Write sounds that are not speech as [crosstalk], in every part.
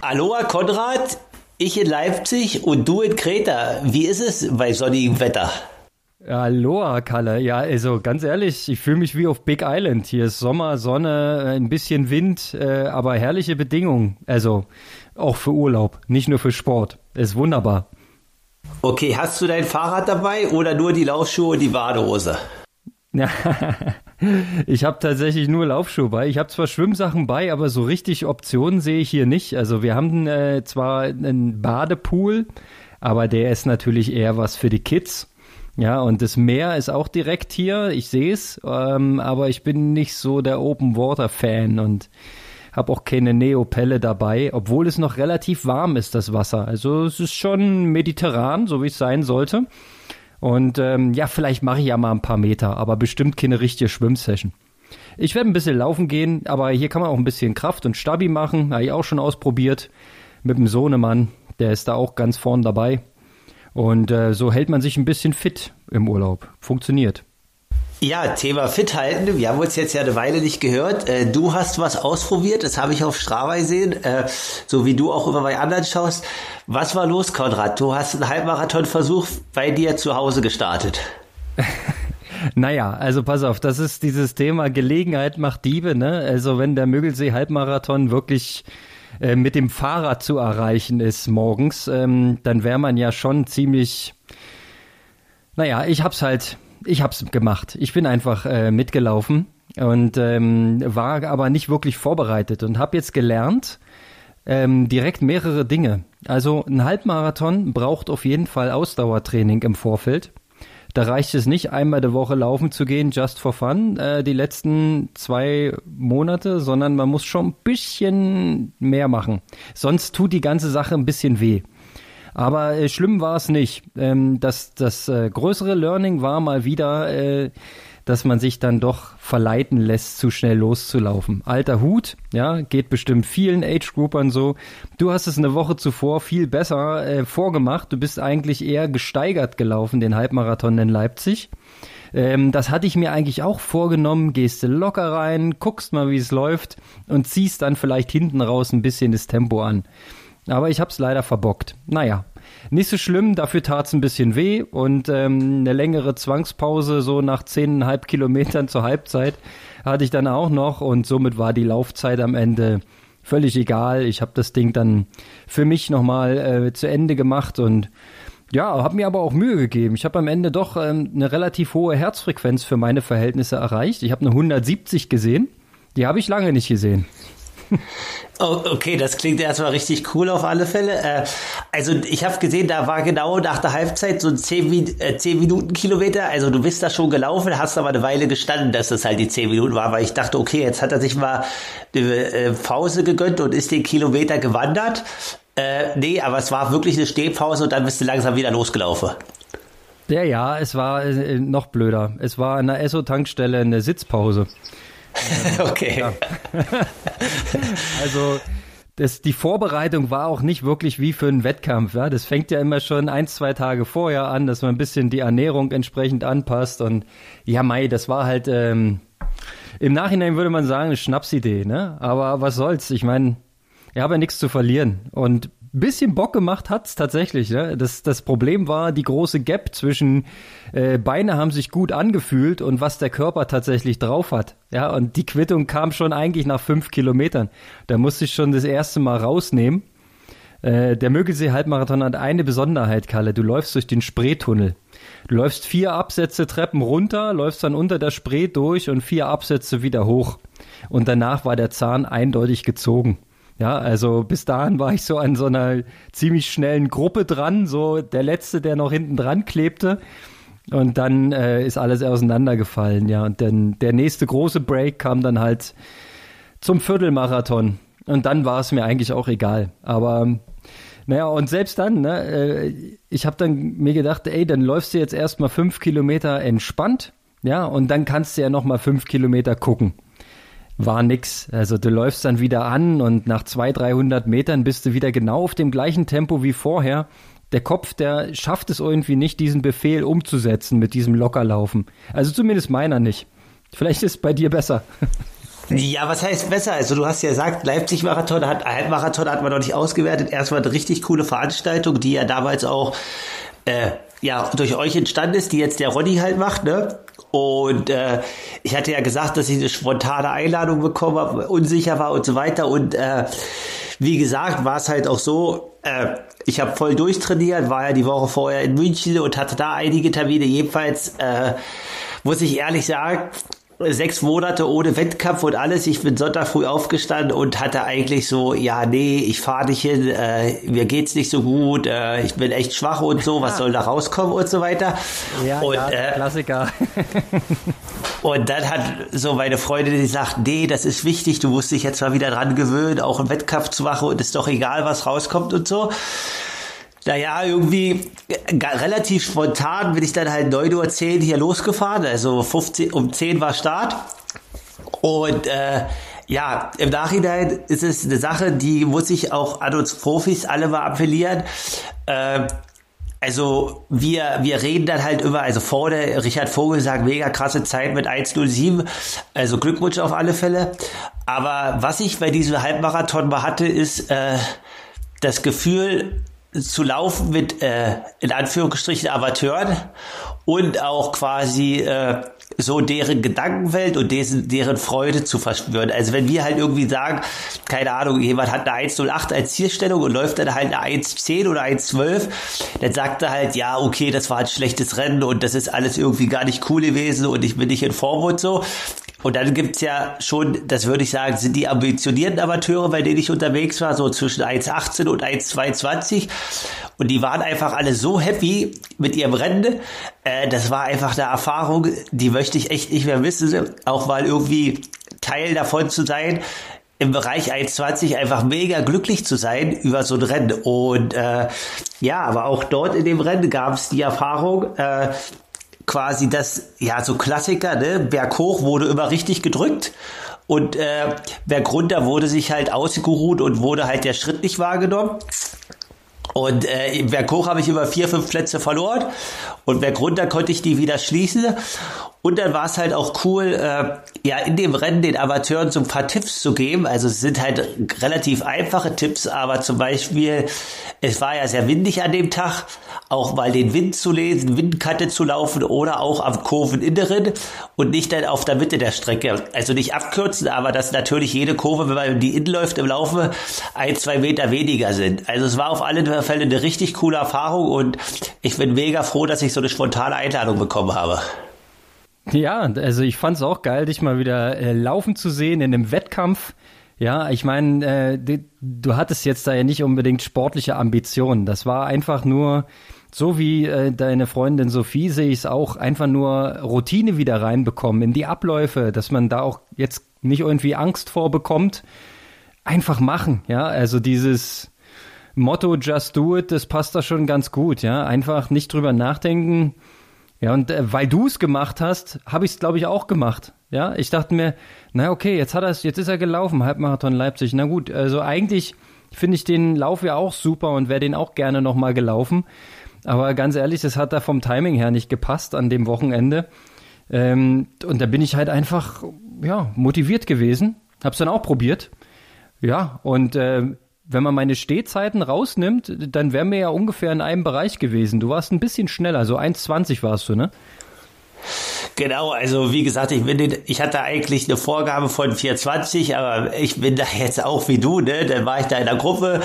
Aloha Konrad, ich in Leipzig und du in Kreta. Wie ist es bei sonnigem Wetter? Aloha, Kalle. Ja, also ganz ehrlich, ich fühle mich wie auf Big Island. Hier ist Sommer, Sonne, ein bisschen Wind, äh, aber herrliche Bedingungen. Also auch für Urlaub, nicht nur für Sport. Ist wunderbar. Okay, hast du dein Fahrrad dabei oder nur die Laufschuhe und die Badehose? Ja, [laughs] ich habe tatsächlich nur Laufschuhe bei. Ich habe zwar Schwimmsachen bei, aber so richtig Optionen sehe ich hier nicht. Also wir haben äh, zwar einen Badepool, aber der ist natürlich eher was für die Kids. Ja, und das Meer ist auch direkt hier. Ich sehe es, ähm, aber ich bin nicht so der Open Water Fan und habe auch keine Neopelle dabei, obwohl es noch relativ warm ist, das Wasser. Also es ist schon mediterran, so wie es sein sollte. Und ähm, ja, vielleicht mache ich ja mal ein paar Meter, aber bestimmt keine richtige Schwimmsession. Ich werde ein bisschen laufen gehen, aber hier kann man auch ein bisschen Kraft und Stabi machen. Habe ich auch schon ausprobiert mit dem Sohnemann. Der ist da auch ganz vorn dabei. Und äh, so hält man sich ein bisschen fit im Urlaub. Funktioniert. Ja, Thema fit halten. Wir haben uns jetzt ja eine Weile nicht gehört. Äh, du hast was ausprobiert, das habe ich auf Strava gesehen, äh, so wie du auch immer bei anderen schaust. Was war los, Konrad? Du hast einen Halbmarathonversuch bei dir zu Hause gestartet. [laughs] Naja, also pass auf, das ist dieses Thema Gelegenheit macht Diebe, ne? Also wenn der Mögelsee Halbmarathon wirklich äh, mit dem Fahrrad zu erreichen ist morgens, ähm, dann wäre man ja schon ziemlich, naja, ich hab's halt ich habe es gemacht. Ich bin einfach äh, mitgelaufen und ähm, war aber nicht wirklich vorbereitet und habe jetzt gelernt ähm, direkt mehrere Dinge. Also ein Halbmarathon braucht auf jeden Fall Ausdauertraining im Vorfeld. Da reicht es nicht, einmal der Woche laufen zu gehen, just for fun, äh, die letzten zwei Monate, sondern man muss schon ein bisschen mehr machen. Sonst tut die ganze Sache ein bisschen weh. Aber äh, schlimm war es nicht. Ähm, das das äh, größere Learning war mal wieder, äh, dass man sich dann doch verleiten lässt, zu schnell loszulaufen. Alter Hut, ja, geht bestimmt vielen Age-Groupern so. Du hast es eine Woche zuvor viel besser äh, vorgemacht. Du bist eigentlich eher gesteigert gelaufen, den Halbmarathon in Leipzig. Ähm, das hatte ich mir eigentlich auch vorgenommen. Gehst du locker rein, guckst mal, wie es läuft und ziehst dann vielleicht hinten raus ein bisschen das Tempo an. Aber ich hab's leider verbockt. Naja, nicht so schlimm, dafür tat's ein bisschen weh und ähm, eine längere Zwangspause, so nach zehneinhalb Kilometern zur Halbzeit, hatte ich dann auch noch und somit war die Laufzeit am Ende völlig egal. Ich habe das Ding dann für mich nochmal äh, zu Ende gemacht und ja, habe mir aber auch Mühe gegeben. Ich habe am Ende doch ähm, eine relativ hohe Herzfrequenz für meine Verhältnisse erreicht. Ich habe eine 170 gesehen. Die habe ich lange nicht gesehen. Oh, okay, das klingt erstmal richtig cool auf alle Fälle. Äh, also ich habe gesehen, da war genau nach der Halbzeit so ein 10, äh, 10 Minuten Kilometer. Also du bist da schon gelaufen, hast aber eine Weile gestanden, dass es halt die 10 Minuten war, weil ich dachte, okay, jetzt hat er sich mal eine äh, Pause gegönnt und ist den Kilometer gewandert. Äh, nee, aber es war wirklich eine Stehpause und dann bist du langsam wieder losgelaufen. Ja, ja, es war äh, noch blöder. Es war an der Esso-Tankstelle eine Sitzpause. Okay. Ja. [laughs] also das, die Vorbereitung war auch nicht wirklich wie für einen Wettkampf. Ja? Das fängt ja immer schon ein, zwei Tage vorher an, dass man ein bisschen die Ernährung entsprechend anpasst. Und ja, Mai, das war halt ähm, im Nachhinein würde man sagen, eine Schnapsidee. Ne? Aber was soll's? Ich meine, ich habe ja nichts zu verlieren. Und bisschen Bock gemacht hat's tatsächlich. Ne? Das, das Problem war die große Gap zwischen äh, Beine haben sich gut angefühlt und was der Körper tatsächlich drauf hat. Ja, und die Quittung kam schon eigentlich nach fünf Kilometern. Da musste ich schon das erste Mal rausnehmen. Äh, der Mögelsee Halbmarathon hat eine Besonderheit, Kalle. Du läufst durch den Spreetunnel. Du läufst vier Absätze Treppen runter, läufst dann unter der Spree durch und vier Absätze wieder hoch. Und danach war der Zahn eindeutig gezogen. Ja, also bis dahin war ich so an so einer ziemlich schnellen Gruppe dran, so der letzte, der noch hinten dran klebte. Und dann äh, ist alles auseinandergefallen, ja. Und dann der nächste große Break kam dann halt zum Viertelmarathon. Und dann war es mir eigentlich auch egal. Aber naja, und selbst dann, ne, äh, ich habe dann mir gedacht, ey, dann läufst du jetzt erstmal fünf Kilometer entspannt, ja, und dann kannst du ja nochmal fünf Kilometer gucken war nix. Also du läufst dann wieder an und nach 200, 300 Metern bist du wieder genau auf dem gleichen Tempo wie vorher. der Kopf, der schafft es irgendwie nicht, diesen Befehl umzusetzen mit diesem Lockerlaufen. Also zumindest meiner nicht. Vielleicht ist es bei dir besser. [laughs] Ja, was heißt besser? Also du hast ja gesagt, Leipzig-Marathon hat, Halbmarathon hat man noch nicht ausgewertet. Erstmal eine richtig coole Veranstaltung, die ja damals auch äh, ja durch euch entstanden ist, die jetzt der Ronny halt macht, ne? Und äh, ich hatte ja gesagt, dass ich eine spontane Einladung bekommen habe, unsicher war und so weiter. Und äh, wie gesagt, war es halt auch so, äh, ich habe voll durchtrainiert, war ja die Woche vorher in München und hatte da einige Termine. Jedenfalls äh, muss ich ehrlich sagen, sechs Monate ohne Wettkampf und alles. Ich bin Sonntag früh aufgestanden und hatte eigentlich so, ja, nee, ich fahre nicht hin, äh, mir geht's nicht so gut, äh, ich bin echt schwach und so, was [laughs] soll da rauskommen und so weiter. Ja, und, ja äh, Klassiker. [laughs] und dann hat so meine Freundin gesagt, nee, das ist wichtig, du musst dich jetzt mal wieder dran gewöhnen, auch im Wettkampf zu machen und ist doch egal, was rauskommt und so. Naja, irgendwie relativ spontan bin ich dann halt 9.10 Uhr hier losgefahren, also 15, um 10 war Start. Und äh, ja, im Nachhinein ist es eine Sache, die muss ich auch an uns Profis alle mal appellieren. Äh, also wir, wir reden dann halt über, also vorne, Richard Vogel sagt, mega krasse Zeit mit 1.07, also Glückwunsch auf alle Fälle. Aber was ich bei diesem Halbmarathon mal hatte, ist äh, das Gefühl, zu laufen mit äh, in Anführungsstrichen Amateuren und auch quasi äh, so deren Gedankenwelt und dessen, deren Freude zu verspüren. Also wenn wir halt irgendwie sagen, keine Ahnung, jemand hat eine 108 als Zielstellung und läuft dann halt eine 110 oder 112, dann sagt er halt, ja, okay, das war ein schlechtes Rennen und das ist alles irgendwie gar nicht cool gewesen und ich bin nicht in Form und so. Und dann gibt's ja schon, das würde ich sagen, sind die ambitionierten Amateure, bei denen ich unterwegs war, so zwischen 1,18 und 1,22. Und die waren einfach alle so happy mit ihrem Rennen. Äh, das war einfach eine Erfahrung, die möchte ich echt nicht mehr missen. Auch mal irgendwie Teil davon zu sein, im Bereich 1,20 einfach mega glücklich zu sein über so ein Rennen. Und äh, ja, aber auch dort in dem Rennen gab es die Erfahrung, äh, quasi das, ja, so Klassiker, ne? Berghoch wurde immer richtig gedrückt und äh, bergunter wurde sich halt ausgeruht und wurde halt der Schritt nicht wahrgenommen. Und äh, im Berghoch habe ich über vier, fünf Plätze verloren und bergunter konnte ich die wieder schließen. Und dann war es halt auch cool, äh, ja, in dem Rennen den Amateuren so ein paar Tipps zu geben. Also es sind halt relativ einfache Tipps, aber zum Beispiel, es war ja sehr windig an dem Tag, auch mal den Wind zu lesen, Windkante zu laufen oder auch am Kurveninneren und nicht dann auf der Mitte der Strecke. Also nicht abkürzen, aber dass natürlich jede Kurve, wenn man die innen läuft im Laufe, ein, zwei Meter weniger sind. Also es war auf alle Fälle eine richtig coole Erfahrung und ich bin mega froh, dass ich so eine spontane Einladung bekommen habe. Ja, also ich fand es auch geil, dich mal wieder äh, laufen zu sehen in einem Wettkampf. Ja, ich meine, äh, du hattest jetzt da ja nicht unbedingt sportliche Ambitionen. Das war einfach nur, so wie äh, deine Freundin Sophie sehe ich es auch, einfach nur Routine wieder reinbekommen in die Abläufe, dass man da auch jetzt nicht irgendwie Angst vorbekommt. Einfach machen, ja. Also dieses Motto Just Do It, das passt da schon ganz gut, ja. Einfach nicht drüber nachdenken ja, und äh, weil du es gemacht hast, habe ich es, glaube ich, auch gemacht. Ja, ich dachte mir, na okay, jetzt hat er jetzt ist er gelaufen, Halbmarathon Leipzig. Na gut, also eigentlich finde ich den Lauf ja auch super und wäre den auch gerne nochmal gelaufen. Aber ganz ehrlich, das hat da vom Timing her nicht gepasst an dem Wochenende. Ähm, und da bin ich halt einfach, ja, motiviert gewesen. Hab's dann auch probiert. Ja, und äh, wenn man meine Stehzeiten rausnimmt, dann wären wir ja ungefähr in einem Bereich gewesen. Du warst ein bisschen schneller, so 1,20 warst du, ne? Genau, also wie gesagt, ich bin ich hatte eigentlich eine Vorgabe von 420, aber ich bin da jetzt auch wie du, ne? Dann war ich da in der Gruppe,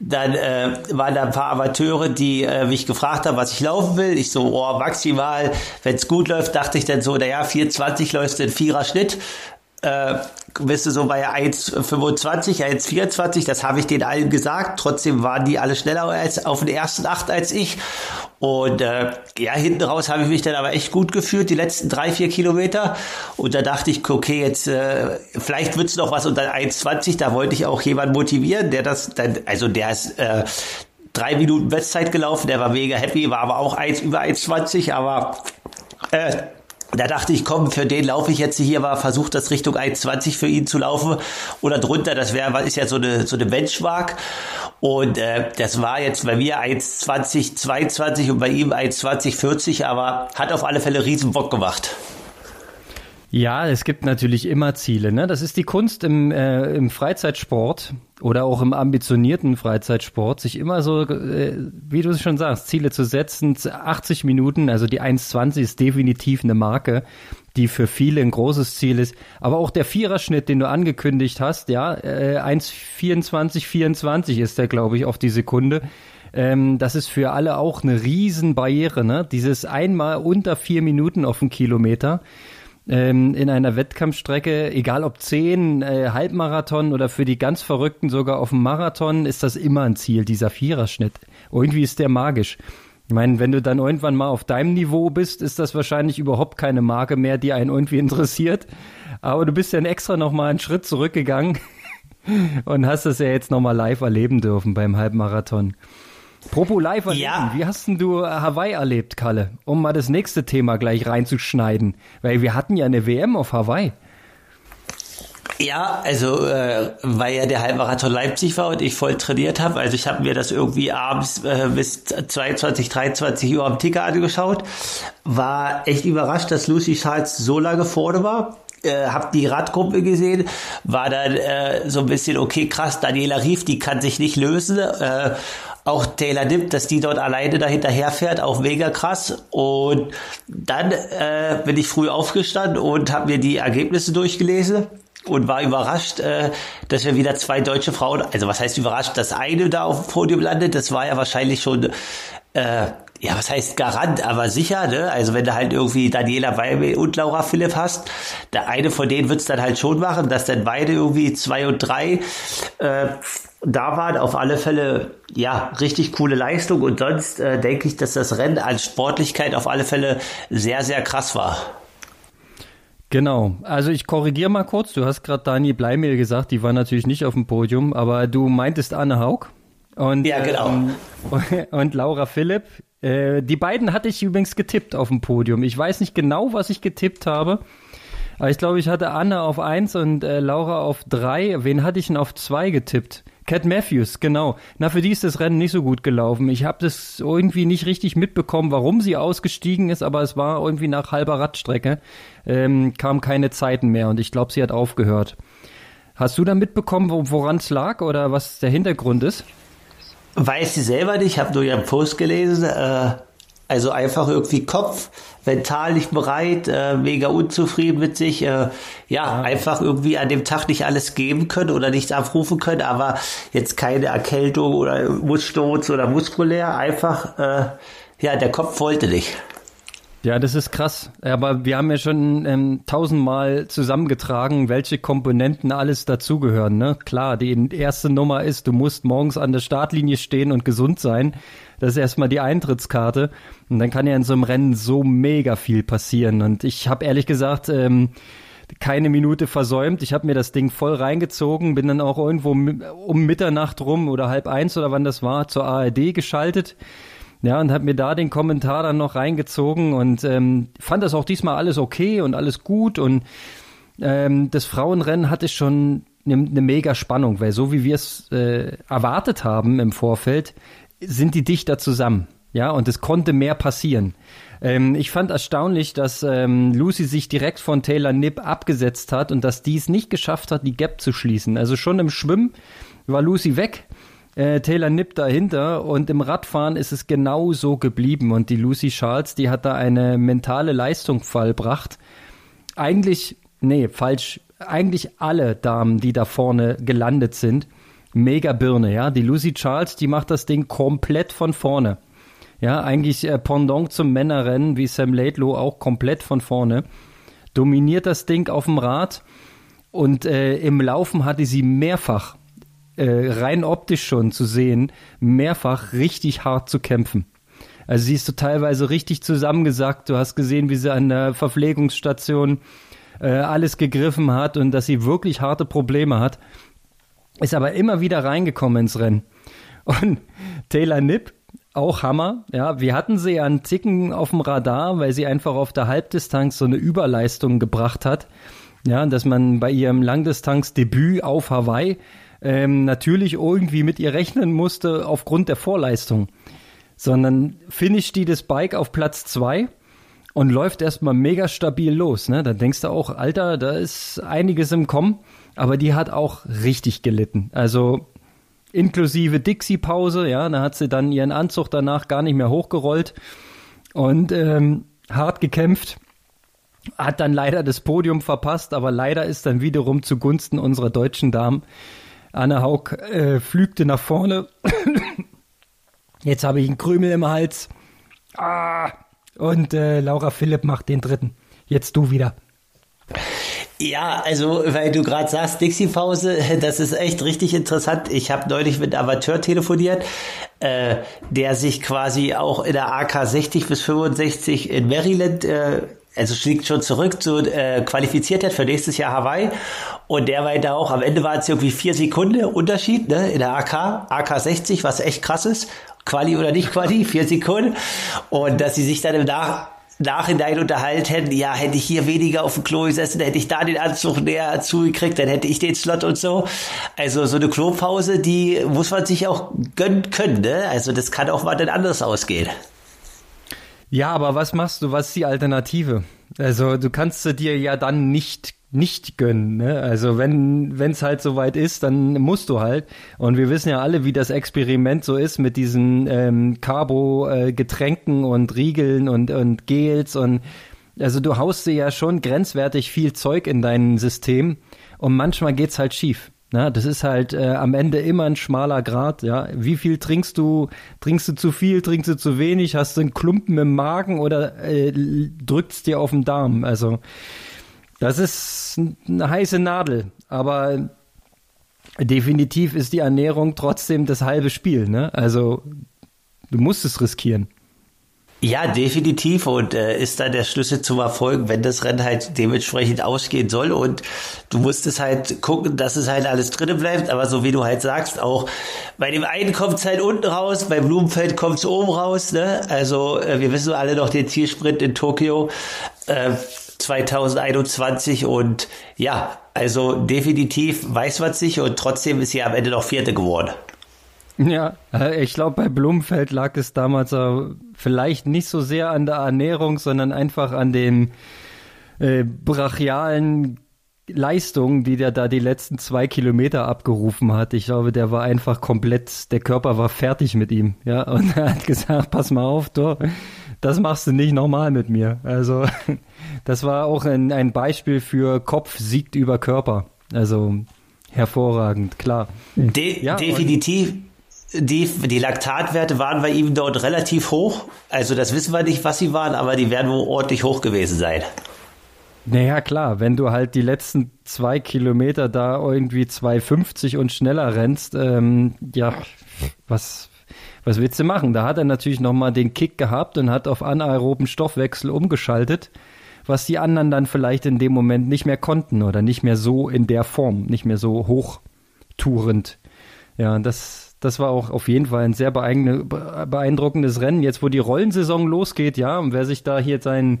dann äh, waren da ein paar Amateure, die äh, mich gefragt haben, was ich laufen will. Ich so, oh, maximal, wenn es gut läuft, dachte ich dann so, naja, 420 läufst du in Vierer Schnitt äh, bist du so bei 1,25, 1,24, das habe ich denen allen gesagt. Trotzdem waren die alle schneller als auf den ersten acht als ich. Und äh, ja, hinten raus habe ich mich dann aber echt gut gefühlt, die letzten drei, vier Kilometer. Und da dachte ich, okay, jetzt äh, vielleicht wird's noch was unter 1,20. Da wollte ich auch jemanden motivieren, der das dann, also der ist äh, drei Minuten Bestzeit gelaufen, der war mega happy, war aber auch eins über 1,20, aber äh, da dachte ich, komm, für den laufe ich jetzt hier war, versucht das Richtung 1,20 für ihn zu laufen oder drunter. Das wäre, ist ja so eine, so eine Benchmark. Und äh, das war jetzt bei mir 1,20, 22 und bei ihm 1,20, 40, aber hat auf alle Fälle riesen Bock gemacht. Ja, es gibt natürlich immer Ziele. Ne? Das ist die Kunst im, äh, im Freizeitsport oder auch im ambitionierten Freizeitsport, sich immer so, äh, wie du es schon sagst, Ziele zu setzen. 80 Minuten, also die 1,20 ist definitiv eine Marke, die für viele ein großes Ziel ist. Aber auch der Viererschnitt, den du angekündigt hast, ja, äh, 1,24, 24 ist der, glaube ich, auf die Sekunde. Ähm, das ist für alle auch eine Riesenbarriere, ne? Dieses einmal unter vier Minuten auf einen Kilometer ähm, in einer Wettkampfstrecke, egal ob 10, äh, Halbmarathon oder für die ganz Verrückten sogar auf dem Marathon, ist das immer ein Ziel, dieser Viererschnitt. Irgendwie ist der magisch. Ich meine, wenn du dann irgendwann mal auf deinem Niveau bist, ist das wahrscheinlich überhaupt keine Marke mehr, die einen irgendwie interessiert. Aber du bist ja extra nochmal einen Schritt zurückgegangen [laughs] und hast das ja jetzt nochmal live erleben dürfen beim Halbmarathon. Propo live erleben. Ja. Wie hast denn du Hawaii erlebt, Kalle? Um mal das nächste Thema gleich reinzuschneiden. Weil wir hatten ja eine WM auf Hawaii. Ja, also äh, weil ja der Halbmarathon Leipzig war und ich voll trainiert habe. Also ich habe mir das irgendwie abends äh, bis 22, 23 Uhr am Ticker angeschaut. War echt überrascht, dass Lucy Charles so lange vorne war. Äh, hab die Radgruppe gesehen, war dann äh, so ein bisschen, okay, krass, Daniela Rief, die kann sich nicht lösen. Äh, auch Taylor Dipp, dass die dort alleine dahinter herfährt, auch mega krass. Und dann äh, bin ich früh aufgestanden und habe mir die Ergebnisse durchgelesen und war überrascht, äh, dass wir wieder zwei deutsche Frauen, also was heißt überrascht, dass eine da auf dem Podium landet, das war ja wahrscheinlich schon, äh, ja, was heißt Garant, aber sicher, ne? Also wenn du halt irgendwie Daniela Weibel und Laura Philipp hast, der eine von denen wird's dann halt schon machen, dass dann beide irgendwie zwei und drei äh, da waren. Auf alle Fälle, ja, richtig coole Leistung und sonst äh, denke ich, dass das Rennen als Sportlichkeit auf alle Fälle sehr, sehr krass war. Genau. Also ich korrigiere mal kurz. Du hast gerade Dani Bleimehl gesagt, die war natürlich nicht auf dem Podium, aber du meintest Anne Haug. Und, ja, genau. Ähm, [laughs] und Laura Philipp. Äh, die beiden hatte ich übrigens getippt auf dem Podium. Ich weiß nicht genau, was ich getippt habe. Aber ich glaube, ich hatte Anne auf eins und äh, Laura auf drei. Wen hatte ich denn auf zwei getippt? Cat Matthews, genau. Na, für die ist das Rennen nicht so gut gelaufen. Ich habe das irgendwie nicht richtig mitbekommen, warum sie ausgestiegen ist, aber es war irgendwie nach halber Radstrecke, ähm, kam keine Zeiten mehr und ich glaube, sie hat aufgehört. Hast du da mitbekommen, woran es lag oder was der Hintergrund ist? Weiß sie selber nicht, ich habe nur ihren Post gelesen. Äh, also einfach irgendwie Kopf, mental nicht bereit, äh, mega unzufrieden mit sich, äh, ja, einfach irgendwie an dem Tag nicht alles geben können oder nichts abrufen können, aber jetzt keine Erkältung oder Musssturz oder muskulär, einfach, äh, ja, der Kopf wollte nicht. Ja, das ist krass. Aber wir haben ja schon ähm, tausendmal zusammengetragen, welche Komponenten alles dazugehören. Ne? Klar, die erste Nummer ist, du musst morgens an der Startlinie stehen und gesund sein. Das ist erstmal die Eintrittskarte. Und dann kann ja in so einem Rennen so mega viel passieren. Und ich habe ehrlich gesagt ähm, keine Minute versäumt. Ich habe mir das Ding voll reingezogen, bin dann auch irgendwo um Mitternacht rum oder halb eins oder wann das war zur ARD geschaltet. Ja, und habe mir da den Kommentar dann noch reingezogen und ähm, fand das auch diesmal alles okay und alles gut. Und ähm, das Frauenrennen hatte schon eine, eine mega Spannung, weil so wie wir es äh, erwartet haben im Vorfeld, sind die dichter zusammen. Ja, und es konnte mehr passieren. Ähm, ich fand erstaunlich, dass ähm, Lucy sich direkt von Taylor Nipp abgesetzt hat und dass die es nicht geschafft hat, die Gap zu schließen. Also schon im Schwimmen war Lucy weg. Äh, Taylor Nipp dahinter und im Radfahren ist es genau so geblieben und die Lucy Charles, die hat da eine mentale Leistung vollbracht. Eigentlich, nee, falsch, eigentlich alle Damen, die da vorne gelandet sind, mega Birne, ja. Die Lucy Charles, die macht das Ding komplett von vorne. Ja, eigentlich äh, Pendant zum Männerrennen, wie Sam Laidlow auch komplett von vorne. Dominiert das Ding auf dem Rad und äh, im Laufen hatte sie mehrfach, äh, rein optisch schon zu sehen, mehrfach richtig hart zu kämpfen. Also sie ist so teilweise richtig zusammengesackt. Du hast gesehen, wie sie an der Verpflegungsstation äh, alles gegriffen hat und dass sie wirklich harte Probleme hat ist aber immer wieder reingekommen ins Rennen. [laughs] Und Taylor Nipp auch Hammer. Ja, wir hatten sie ja einen Ticken auf dem Radar, weil sie einfach auf der Halbdistanz so eine Überleistung gebracht hat. Ja, dass man bei ihrem Langdistanzdebüt auf Hawaii ähm, natürlich irgendwie mit ihr rechnen musste aufgrund der Vorleistung. Sondern finisht die das Bike auf Platz zwei und läuft erstmal mega stabil los. Ne? Da denkst du auch, Alter, da ist einiges im Kommen, aber die hat auch richtig gelitten. Also inklusive Dixie-Pause, ja, da hat sie dann ihren Anzug danach gar nicht mehr hochgerollt und ähm, hart gekämpft. Hat dann leider das Podium verpasst, aber leider ist dann wiederum zugunsten unserer deutschen Damen. Anne Haug äh, flügte nach vorne. Jetzt habe ich einen Krümel im Hals. Ah, und äh, Laura Philipp macht den dritten. Jetzt du wieder. Ja, also, weil du gerade sagst, Dixie-Pause, [laughs] das ist echt richtig interessant. Ich habe neulich mit einem Amateur telefoniert, äh, der sich quasi auch in der AK 60 bis 65 in Maryland, äh, also schlägt schon zurück, so äh, qualifiziert hat für nächstes Jahr Hawaii. Und der war da auch, am Ende waren es irgendwie vier Sekunden Unterschied ne, in der AK, AK 60, was echt krass ist. Quali oder nicht Quali, [laughs] vier Sekunden. Und dass sie sich dann im Nach Nachhinein unterhalten hätten, ja, hätte ich hier weniger auf dem Klo gesessen, hätte ich da den Anzug näher zugekriegt, dann hätte ich den Slot und so. Also so eine Klopause, die muss man sich auch gönnen können, ne? Also das kann auch mal dann anders ausgehen. Ja, aber was machst du? Was ist die Alternative? Also du kannst dir ja dann nicht nicht gönnen. Ne? Also wenn wenn es halt soweit ist, dann musst du halt. Und wir wissen ja alle, wie das Experiment so ist mit diesen ähm, Carbo-Getränken äh, und Riegeln und und Gels und also du haust dir ja schon grenzwertig viel Zeug in dein System und manchmal geht's halt schief. Na, das ist halt äh, am Ende immer ein schmaler Grad, ja. Wie viel trinkst du? Trinkst du zu viel? Trinkst du zu wenig? Hast du einen Klumpen im Magen oder äh, drückt's dir auf den Darm? Also das ist eine heiße Nadel, aber definitiv ist die Ernährung trotzdem das halbe Spiel. Ne? Also du musst es riskieren. Ja, definitiv und äh, ist da der Schlüssel zum Erfolg, wenn das Rennen halt dementsprechend ausgehen soll und du musst es halt gucken, dass es halt alles drinnen bleibt, aber so wie du halt sagst, auch bei dem einen kommt es halt unten raus, bei Blumenfeld kommt es oben raus, ne? Also äh, wir wissen alle noch den Zielsprint in Tokio. Äh, 2021 und ja, also definitiv weiß man sich und trotzdem ist sie am Ende noch Vierte geworden. Ja, äh, ich glaube, bei Blumenfeld lag es damals vielleicht nicht so sehr an der Ernährung, sondern einfach an den äh, brachialen Leistungen, die der da die letzten zwei Kilometer abgerufen hat. Ich glaube, der war einfach komplett, der Körper war fertig mit ihm. Ja, und [laughs] er hat gesagt, pass mal auf, du, das machst du nicht normal mit mir. Also, [laughs] das war auch ein, ein Beispiel für Kopf siegt über Körper. Also, hervorragend, klar. De ja, definitiv. Die, die Laktatwerte waren bei ihm dort relativ hoch. Also das wissen wir nicht, was sie waren, aber die werden wohl ordentlich hoch gewesen sein. Naja, klar, wenn du halt die letzten zwei Kilometer da irgendwie 2,50 und schneller rennst, ähm, ja, was, was willst du machen? Da hat er natürlich nochmal den Kick gehabt und hat auf anaeroben Stoffwechsel umgeschaltet, was die anderen dann vielleicht in dem Moment nicht mehr konnten oder nicht mehr so in der Form, nicht mehr so hochtourend. Ja, das, das war auch auf jeden Fall ein sehr beeindruckendes Rennen. Jetzt, wo die Rollensaison losgeht, ja, und wer sich da hier seinen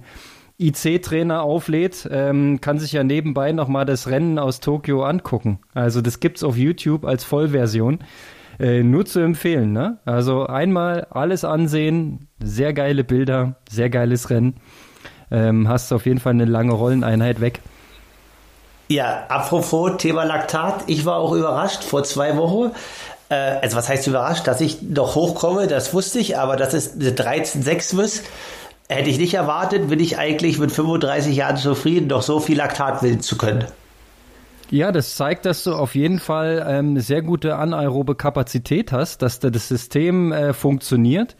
IC-Trainer auflädt, ähm, kann sich ja nebenbei nochmal das Rennen aus Tokio angucken. Also das gibt's auf YouTube als Vollversion. Äh, nur zu empfehlen, ne? Also einmal alles ansehen, sehr geile Bilder, sehr geiles Rennen. Ähm, hast auf jeden Fall eine lange Rolleneinheit weg. Ja, apropos Thema Laktat, ich war auch überrascht vor zwei Wochen. Äh, also was heißt überrascht, dass ich noch hochkomme, das wusste ich, aber dass es eine 13,6 wird, hätte ich nicht erwartet, bin ich eigentlich mit 35 Jahren zufrieden, doch so viel Laktat bilden zu können. Ja, das zeigt, dass du auf jeden Fall ähm, eine sehr gute anaerobe Kapazität hast, dass das System äh, funktioniert,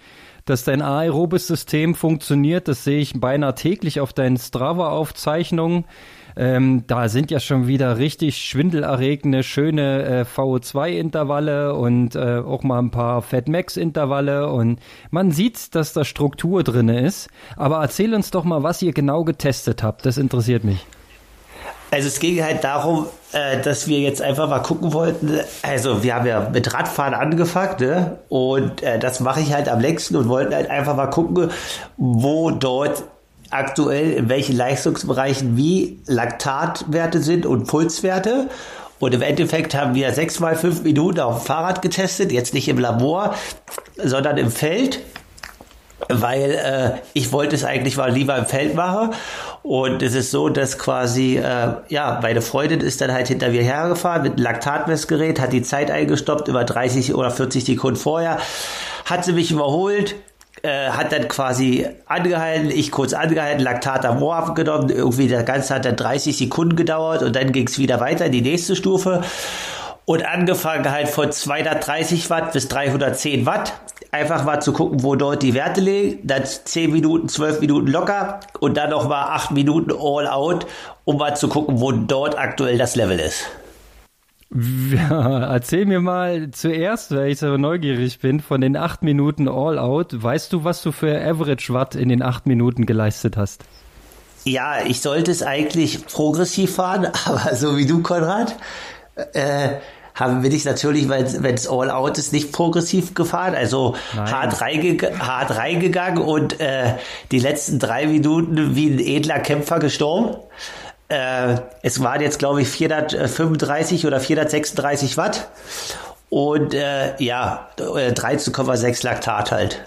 dass dein aerobes System funktioniert. Das sehe ich beinahe täglich auf deinen Strava-Aufzeichnungen. Ähm, da sind ja schon wieder richtig schwindelerregende, schöne äh, VO2-Intervalle und äh, auch mal ein paar Fat-Max-Intervalle und man sieht, dass da Struktur drinne ist. Aber erzähl uns doch mal, was ihr genau getestet habt. Das interessiert mich. Also es ging halt darum, äh, dass wir jetzt einfach mal gucken wollten. Also wir haben ja mit Radfahren angefangen ne? und äh, das mache ich halt am längsten und wollten halt einfach mal gucken, wo dort aktuell in welchen Leistungsbereichen wie Laktatwerte sind und Pulswerte. Und im Endeffekt haben wir sechs mal fünf Minuten auf dem Fahrrad getestet, jetzt nicht im Labor, sondern im Feld weil äh, ich wollte es eigentlich mal lieber im Feld machen. Und es ist so, dass quasi, äh, ja, meine Freundin ist dann halt hinter mir hergefahren mit einem Laktatmessgerät, hat die Zeit eingestoppt, über 30 oder 40 Sekunden vorher, hat sie mich überholt, äh, hat dann quasi angehalten, ich kurz angehalten, Laktat am Ohr abgenommen, irgendwie das Ganze hat dann 30 Sekunden gedauert und dann ging es wieder weiter in die nächste Stufe und angefangen halt von 230 Watt bis 310 Watt einfach mal zu gucken, wo dort die Werte liegen, dann 10 Minuten, 12 Minuten locker und dann noch mal 8 Minuten all out, um mal zu gucken, wo dort aktuell das Level ist. [laughs] Ja, erzähl mir mal zuerst, weil ich so neugierig bin, von den 8 Minuten all out. Weißt du, was du für Average Watt in den 8 Minuten geleistet hast? Ja, ich sollte es eigentlich progressiv fahren, [laughs] aber so wie du, Konrad, äh, haben bin ich natürlich, wenn es All Out ist, nicht progressiv gefahren, also hart reingegangen und äh, die letzten drei Minuten wie ein edler Kämpfer gestorben. Äh, es waren jetzt, glaube ich, 435 oder 436 Watt und äh, ja, 13,6 äh, Laktat halt.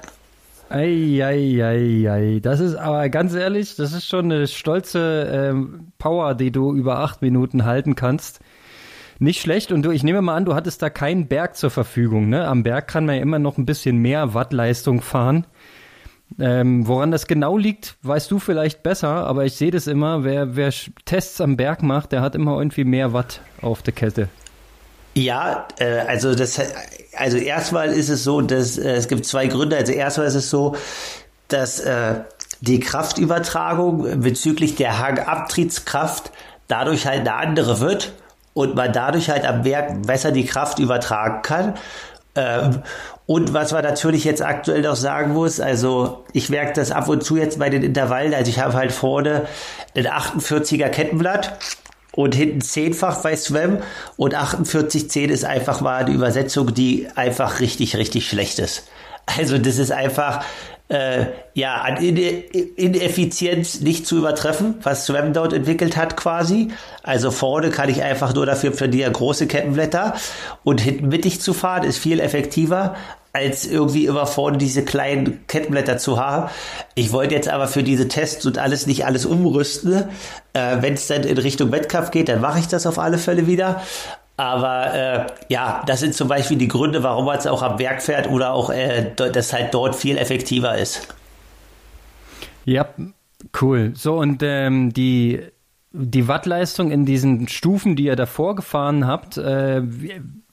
Eieiei, das ist aber ganz ehrlich, das ist schon eine stolze ähm, Power, die du über acht Minuten halten kannst. Nicht schlecht. Und du, ich nehme mal an, du hattest da keinen Berg zur Verfügung. Ne? Am Berg kann man ja immer noch ein bisschen mehr Wattleistung fahren. Ähm, woran das genau liegt, weißt du vielleicht besser, aber ich sehe das immer, wer, wer Tests am Berg macht, der hat immer irgendwie mehr Watt auf der Kette. Ja, äh, also das, also erstmal ist es so, dass äh, es gibt zwei Gründe. Also erstmal ist es so, dass äh, die Kraftübertragung bezüglich der Hangabtriebskraft dadurch halt eine andere wird und man dadurch halt am Werk besser die Kraft übertragen kann. Ähm, und was man natürlich jetzt aktuell noch sagen muss, also ich merke das ab und zu jetzt bei den Intervallen, also ich habe halt vorne ein 48er Kettenblatt und hinten zehnfach bei Swam und 4810 ist einfach mal eine Übersetzung, die einfach richtig, richtig schlecht ist. Also das ist einfach, äh, ja, an Ineffizienz nicht zu übertreffen, was Swam dort entwickelt hat quasi. Also vorne kann ich einfach nur dafür plädieren, große Kettenblätter und hinten mittig zu fahren ist viel effektiver, als irgendwie immer vorne diese kleinen Kettenblätter zu haben. Ich wollte jetzt aber für diese Tests und alles nicht alles umrüsten. Äh, Wenn es dann in Richtung Wettkampf geht, dann mache ich das auf alle Fälle wieder. Aber äh, ja, das sind zum Beispiel die Gründe, warum man es auch am Werk fährt oder auch, äh, das halt dort viel effektiver ist. Ja, cool. So, und ähm, die, die Wattleistung in diesen Stufen, die ihr davor gefahren habt, äh,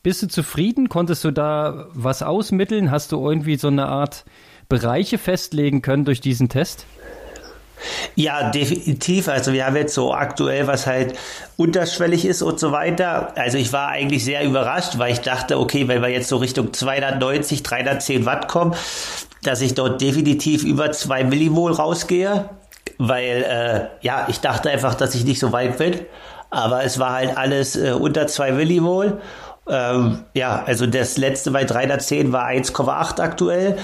bist du zufrieden? Konntest du da was ausmitteln? Hast du irgendwie so eine Art Bereiche festlegen können durch diesen Test? Ja, definitiv. Also wir haben jetzt so aktuell, was halt unterschwellig ist und so weiter. Also ich war eigentlich sehr überrascht, weil ich dachte, okay, wenn wir jetzt so Richtung 290, 310 Watt kommen, dass ich dort definitiv über 2 Millimol rausgehe, weil äh, ja, ich dachte einfach, dass ich nicht so weit bin. Aber es war halt alles äh, unter 2 Millimol. Ähm, ja, also das letzte bei 310 war 1,8 aktuell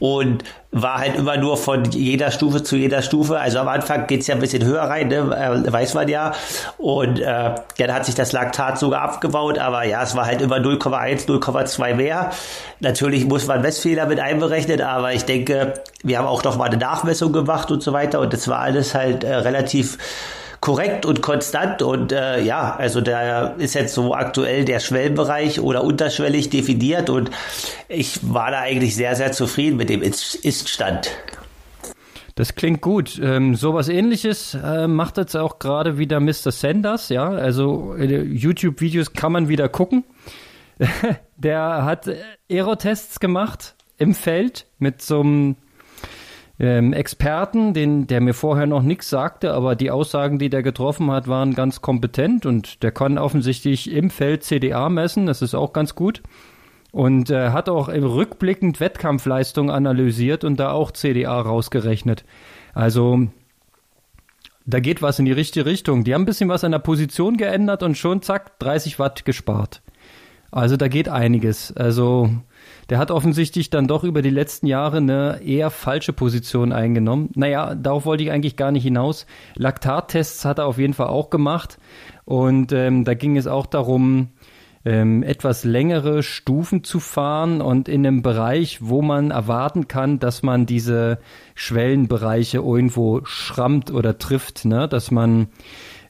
und war halt immer nur von jeder Stufe zu jeder Stufe. Also am Anfang geht's ja ein bisschen höher rein, ne? äh, weiß man ja. Und äh, ja, da hat sich das Laktat sogar abgebaut, aber ja, es war halt immer 0,1, 0,2 mehr. Natürlich muss man Messfehler mit einberechnen, aber ich denke, wir haben auch noch mal eine Nachmessung gemacht und so weiter und das war alles halt äh, relativ korrekt und konstant und äh, ja, also da ist jetzt so aktuell der Schwellenbereich oder unterschwellig definiert und ich war da eigentlich sehr, sehr zufrieden mit dem Ist-Stand. Das klingt gut. Ähm, sowas ähnliches äh, macht jetzt auch gerade wieder Mr. Sanders, ja. Also äh, YouTube-Videos kann man wieder gucken. [laughs] Der hat Aerotests gemacht im Feld mit so einem ähm, Experten, den, der mir vorher noch nichts sagte, aber die Aussagen, die der getroffen hat, waren ganz kompetent und der kann offensichtlich im Feld CDA messen, das ist auch ganz gut. Und äh, hat auch rückblickend Wettkampfleistung analysiert und da auch CDA rausgerechnet. Also da geht was in die richtige Richtung. Die haben ein bisschen was an der Position geändert und schon zack, 30 Watt gespart. Also da geht einiges. Also der hat offensichtlich dann doch über die letzten Jahre eine eher falsche Position eingenommen. Naja, darauf wollte ich eigentlich gar nicht hinaus. Laktattests hat er auf jeden Fall auch gemacht. Und ähm, da ging es auch darum, ähm, etwas längere Stufen zu fahren und in einem Bereich, wo man erwarten kann, dass man diese Schwellenbereiche irgendwo schrammt oder trifft, ne? dass man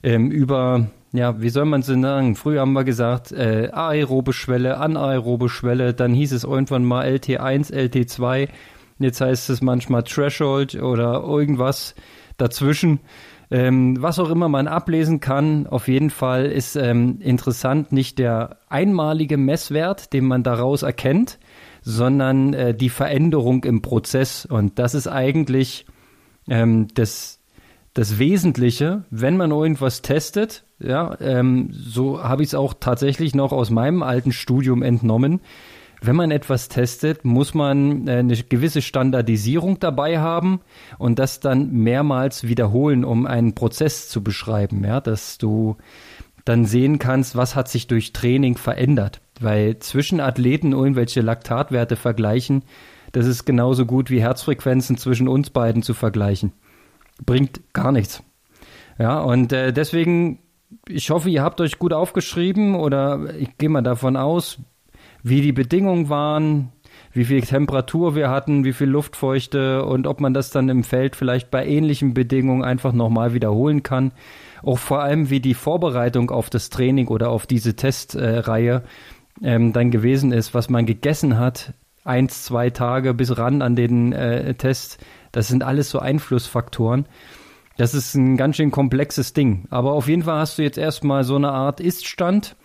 ähm, über ja, wie soll man sie sagen? Früher haben wir gesagt, äh, aerobe Schwelle, anaerobe Schwelle, dann hieß es irgendwann mal LT1, LT2, jetzt heißt es manchmal Threshold oder irgendwas dazwischen. Ähm, was auch immer man ablesen kann, auf jeden Fall ist ähm, interessant nicht der einmalige Messwert, den man daraus erkennt, sondern äh, die Veränderung im Prozess. Und das ist eigentlich ähm, das, das Wesentliche, wenn man irgendwas testet. Ja, ähm, so habe ich es auch tatsächlich noch aus meinem alten Studium entnommen wenn man etwas testet, muss man äh, eine gewisse Standardisierung dabei haben und das dann mehrmals wiederholen, um einen Prozess zu beschreiben, ja, dass du dann sehen kannst, was hat sich durch Training verändert. Weil zwischen Athleten irgendwelche Laktatwerte vergleichen, das ist genauso gut wie Herzfrequenzen zwischen uns beiden zu vergleichen. Bringt gar nichts. Ja, und äh, deswegen, ich hoffe, ihr habt euch gut aufgeschrieben oder ich gehe mal davon aus, wie die Bedingungen waren, wie viel Temperatur wir hatten, wie viel Luftfeuchte und ob man das dann im Feld vielleicht bei ähnlichen Bedingungen einfach nochmal wiederholen kann. Auch vor allem, wie die Vorbereitung auf das Training oder auf diese Testreihe äh, ähm, dann gewesen ist, was man gegessen hat, eins, zwei Tage bis ran an den äh, Test. Das sind alles so Einflussfaktoren. Das ist ein ganz schön komplexes Ding. Aber auf jeden Fall hast du jetzt erstmal so eine Art Iststand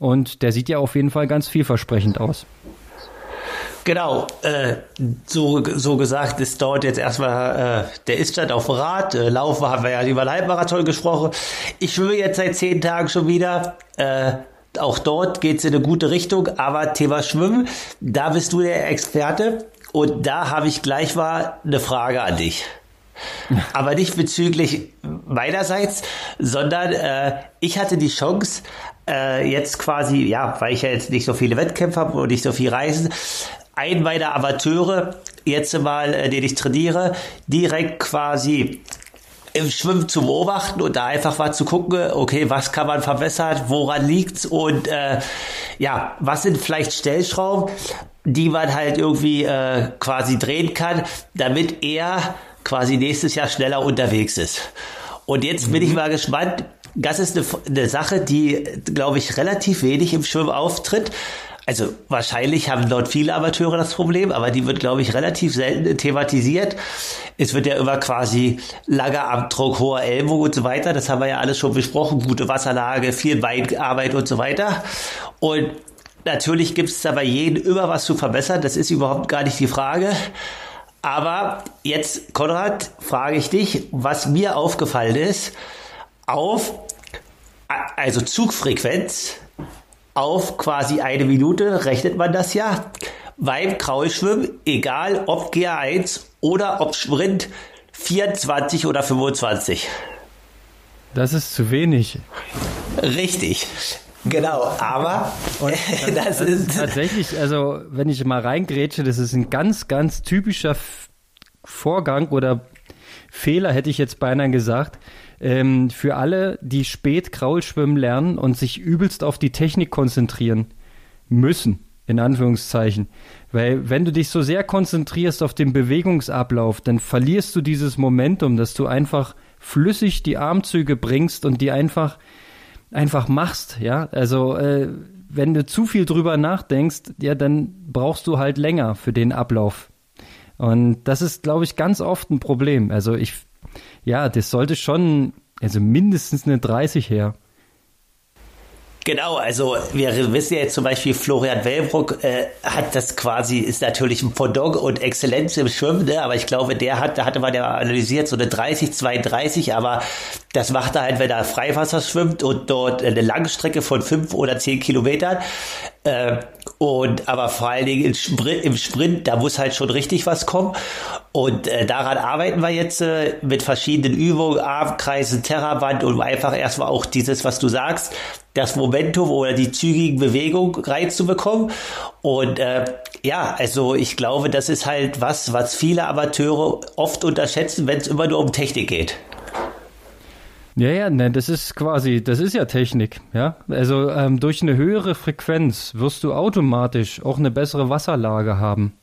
und der sieht ja auf jeden Fall ganz vielversprechend aus. Genau, äh, so, so gesagt, es dauert jetzt erstmal äh, der Iststand auf Rad. Äh, Laufen haben wir ja über den Halbmarathon gesprochen. Ich schwimme jetzt seit zehn Tagen schon wieder. Äh, auch dort geht es in eine gute Richtung. Aber Thema Schwimmen, da bist du der Experte. Und da habe ich gleich mal eine Frage an dich. [laughs] Aber nicht bezüglich meinerseits, sondern äh, ich hatte die Chance, äh, jetzt quasi, ja, weil ich ja jetzt nicht so viele Wettkämpfe habe und nicht so viel reisen, ein meiner Amateure, jetzt mal, äh, den ich trainiere, direkt quasi im Schwimmen zu beobachten und da einfach mal zu gucken, okay, was kann man verbessern, woran liegt's und äh, ja, was sind vielleicht Stellschrauben, die man halt irgendwie äh, quasi drehen kann, damit er quasi nächstes Jahr schneller unterwegs ist. Und jetzt bin ich mhm. mal gespannt, das ist eine, eine Sache, die, glaube ich, relativ wenig im Schwimmen auftritt. Also wahrscheinlich haben dort viele Amateure das Problem, aber die wird, glaube ich, relativ selten thematisiert. Es wird ja immer quasi langer Abdruck, hoher Ellbogen und so weiter. Das haben wir ja alles schon besprochen. Gute Wasserlage, viel Beinarbeit und so weiter. Und natürlich gibt es da bei jedem immer was zu verbessern. Das ist überhaupt gar nicht die Frage. Aber jetzt, Konrad, frage ich dich, was mir aufgefallen ist, auf, also Zugfrequenz auf quasi eine Minute rechnet man das ja. Beim Kraulschwimmen, egal ob GA1 oder ob Sprint, 24 oder 25. Das ist zu wenig. Richtig. Genau, aber [laughs] das, das, ist tatsächlich, also wenn ich mal reingrätsche, das ist ein ganz, ganz typischer Vorgang oder Fehler, hätte ich jetzt beinahe gesagt ähm, für alle, die spät Kraulschwimmen lernen und sich übelst auf die Technik konzentrieren müssen, in Anführungszeichen. Weil wenn du dich so sehr konzentrierst auf den Bewegungsablauf, dann verlierst du dieses Momentum, dass du einfach flüssig die Armzüge bringst und die einfach einfach machst, ja. Also äh, wenn du zu viel drüber nachdenkst, ja, dann brauchst du halt länger für den Ablauf. Und das ist, glaube ich, ganz oft ein Problem. Also ich ja, das sollte schon, also mindestens eine 30 her. Genau, also wir wissen ja jetzt zum Beispiel, Florian Wellbruck äh, hat das quasi, ist natürlich ein Pendant und Exzellenz im Schwimmen, ne? aber ich glaube, der hat, da hatte man ja analysiert, so eine 30, 32, aber das macht er halt, wenn er Freiwasser schwimmt und dort eine Langstrecke von fünf oder zehn Kilometern. Äh, Und aber vor allen Dingen im Sprint, im Sprint, da muss halt schon richtig was kommen. Und äh, daran arbeiten wir jetzt äh, mit verschiedenen Übungen, Armkreisen, Terraband und einfach erstmal auch dieses, was du sagst, das Momentum oder die zügigen Bewegungen reinzubekommen. Und äh, ja, also ich glaube, das ist halt was, was viele Amateure oft unterschätzen, wenn es immer nur um Technik geht. Ja, ja, ne, das ist quasi, das ist ja Technik, ja. Also ähm, durch eine höhere Frequenz wirst du automatisch auch eine bessere Wasserlage haben,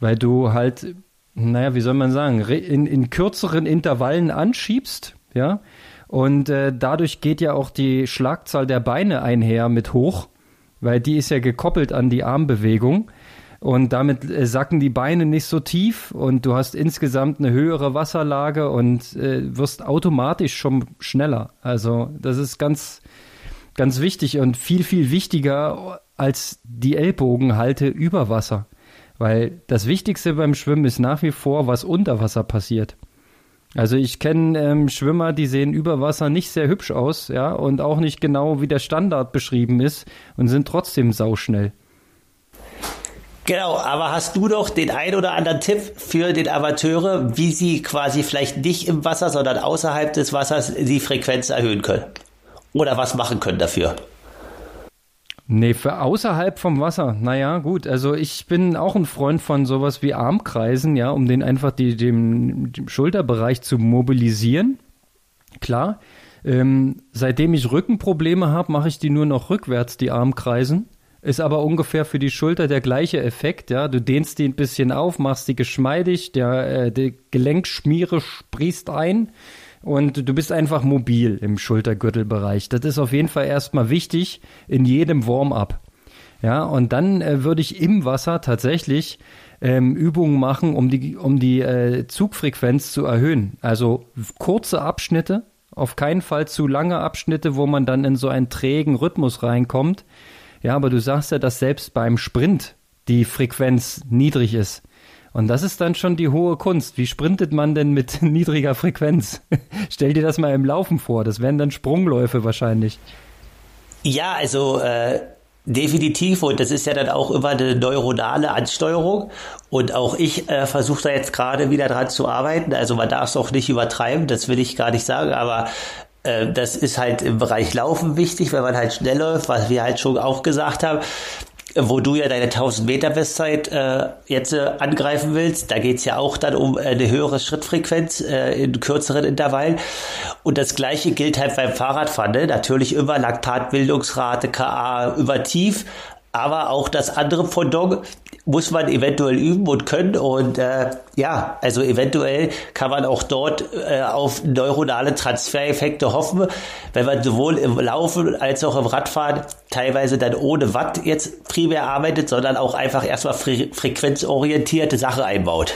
weil du halt, naja, wie soll man sagen, in, in kürzeren Intervallen anschiebst, ja. Und äh, dadurch geht ja auch die Schlagzahl der Beine einher mit hoch, weil die ist ja gekoppelt an die Armbewegung und damit äh, sacken die Beine nicht so tief und du hast insgesamt eine höhere Wasserlage und äh, wirst automatisch schon schneller. Also das ist ganz, ganz wichtig und viel, viel wichtiger als die Ellbogenhalte über Wasser. Weil das Wichtigste beim Schwimmen ist nach wie vor, was unter Wasser passiert. Also ich kenne ähm, Schwimmer, die sehen über Wasser nicht sehr hübsch aus, ja, und auch nicht genau, wie der Standard beschrieben ist und sind trotzdem sauschnell. Genau, aber hast du doch den ein oder anderen Tipp für den Amateure, wie sie quasi vielleicht nicht im Wasser, sondern außerhalb des Wassers die Frequenz erhöhen können? Oder was machen können dafür? Nee, für außerhalb vom Wasser. Naja, gut. Also ich bin auch ein Freund von sowas wie Armkreisen, ja, um den einfach die, dem, dem Schulterbereich zu mobilisieren. Klar. Ähm, seitdem ich Rückenprobleme habe, mache ich die nur noch rückwärts, die Armkreisen. Ist aber ungefähr für die Schulter der gleiche Effekt, ja. Du dehnst die ein bisschen auf, machst die geschmeidig, der, äh, der Gelenkschmiere sprießt ein und du bist einfach mobil im Schultergürtelbereich. Das ist auf jeden Fall erstmal wichtig in jedem Warm-up. Ja, und dann äh, würde ich im Wasser tatsächlich ähm, Übungen machen, um die, um die äh, Zugfrequenz zu erhöhen. Also kurze Abschnitte, auf keinen Fall zu lange Abschnitte, wo man dann in so einen trägen Rhythmus reinkommt. Ja, aber du sagst ja, dass selbst beim Sprint die Frequenz niedrig ist. Und das ist dann schon die hohe Kunst. Wie sprintet man denn mit [laughs] niedriger Frequenz? [laughs] Stell dir das mal im Laufen vor. Das wären dann Sprungläufe wahrscheinlich. Ja, also äh, definitiv. Und das ist ja dann auch immer eine neuronale Ansteuerung. Und auch ich äh, versuche da jetzt gerade wieder dran zu arbeiten. Also man darf es auch nicht übertreiben, das will ich gar nicht sagen. Aber äh, das ist halt im Bereich Laufen wichtig, wenn man halt schnell läuft, was wir halt schon auch gesagt haben wo du ja deine 1000 Meter Bestzeit äh, jetzt äh, angreifen willst. Da geht's ja auch dann um eine höhere Schrittfrequenz äh, in kürzeren Intervallen. Und das gleiche gilt halt beim Fahrradfahren. Ne? Natürlich immer Laktatbildungsrate, KA über tief, aber auch das andere Pendant muss man eventuell üben und können. Und äh, ja, also eventuell kann man auch dort äh, auf neuronale Transfereffekte hoffen, wenn man sowohl im Laufen als auch im Radfahren teilweise dann ohne Watt jetzt primär arbeitet, sondern auch einfach erstmal fre frequenzorientierte Sache einbaut.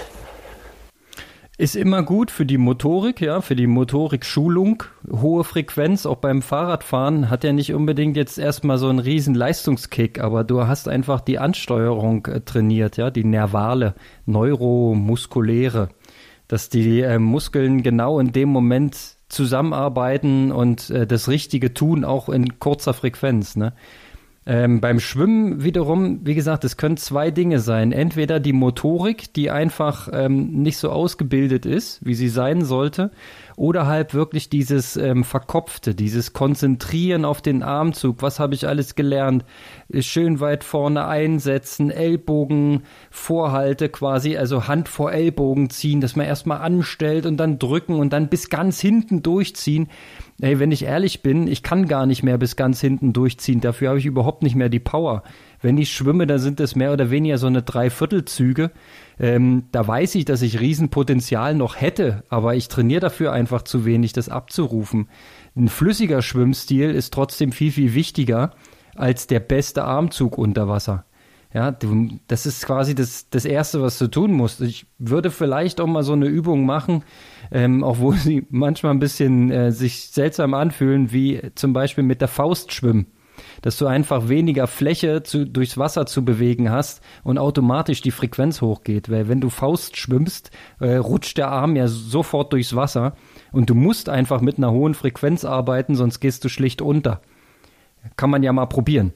Ist immer gut für die Motorik, ja, für die Motorikschulung. Hohe Frequenz, auch beim Fahrradfahren, hat ja nicht unbedingt jetzt erstmal so einen riesen Leistungskick, aber du hast einfach die Ansteuerung äh, trainiert, ja, die nervale, neuromuskuläre, dass die äh, Muskeln genau in dem Moment zusammenarbeiten und äh, das Richtige tun, auch in kurzer Frequenz, ne? Ähm, beim Schwimmen wiederum, wie gesagt, es können zwei Dinge sein. Entweder die Motorik, die einfach ähm, nicht so ausgebildet ist, wie sie sein sollte, oder halt wirklich dieses ähm, Verkopfte, dieses Konzentrieren auf den Armzug. Was habe ich alles gelernt? Schön weit vorne einsetzen, Ellbogen, Vorhalte quasi, also Hand vor Ellbogen ziehen, dass man erstmal anstellt und dann drücken und dann bis ganz hinten durchziehen. Ey, wenn ich ehrlich bin, ich kann gar nicht mehr bis ganz hinten durchziehen. Dafür habe ich überhaupt nicht mehr die Power. Wenn ich schwimme, dann sind es mehr oder weniger so eine Dreiviertelzüge. Ähm, da weiß ich, dass ich Riesenpotenzial noch hätte, aber ich trainiere dafür einfach zu wenig, das abzurufen. Ein flüssiger Schwimmstil ist trotzdem viel, viel wichtiger als der beste Armzug unter Wasser. Ja, das ist quasi das, das Erste, was du tun musst. Ich würde vielleicht auch mal so eine Übung machen, ähm, wo sie manchmal ein bisschen äh, sich seltsam anfühlen, wie zum Beispiel mit der Faust schwimmen dass du einfach weniger Fläche zu, durchs Wasser zu bewegen hast und automatisch die Frequenz hochgeht. Weil wenn du Faust schwimmst, äh, rutscht der Arm ja sofort durchs Wasser und du musst einfach mit einer hohen Frequenz arbeiten, sonst gehst du schlicht unter. Kann man ja mal probieren.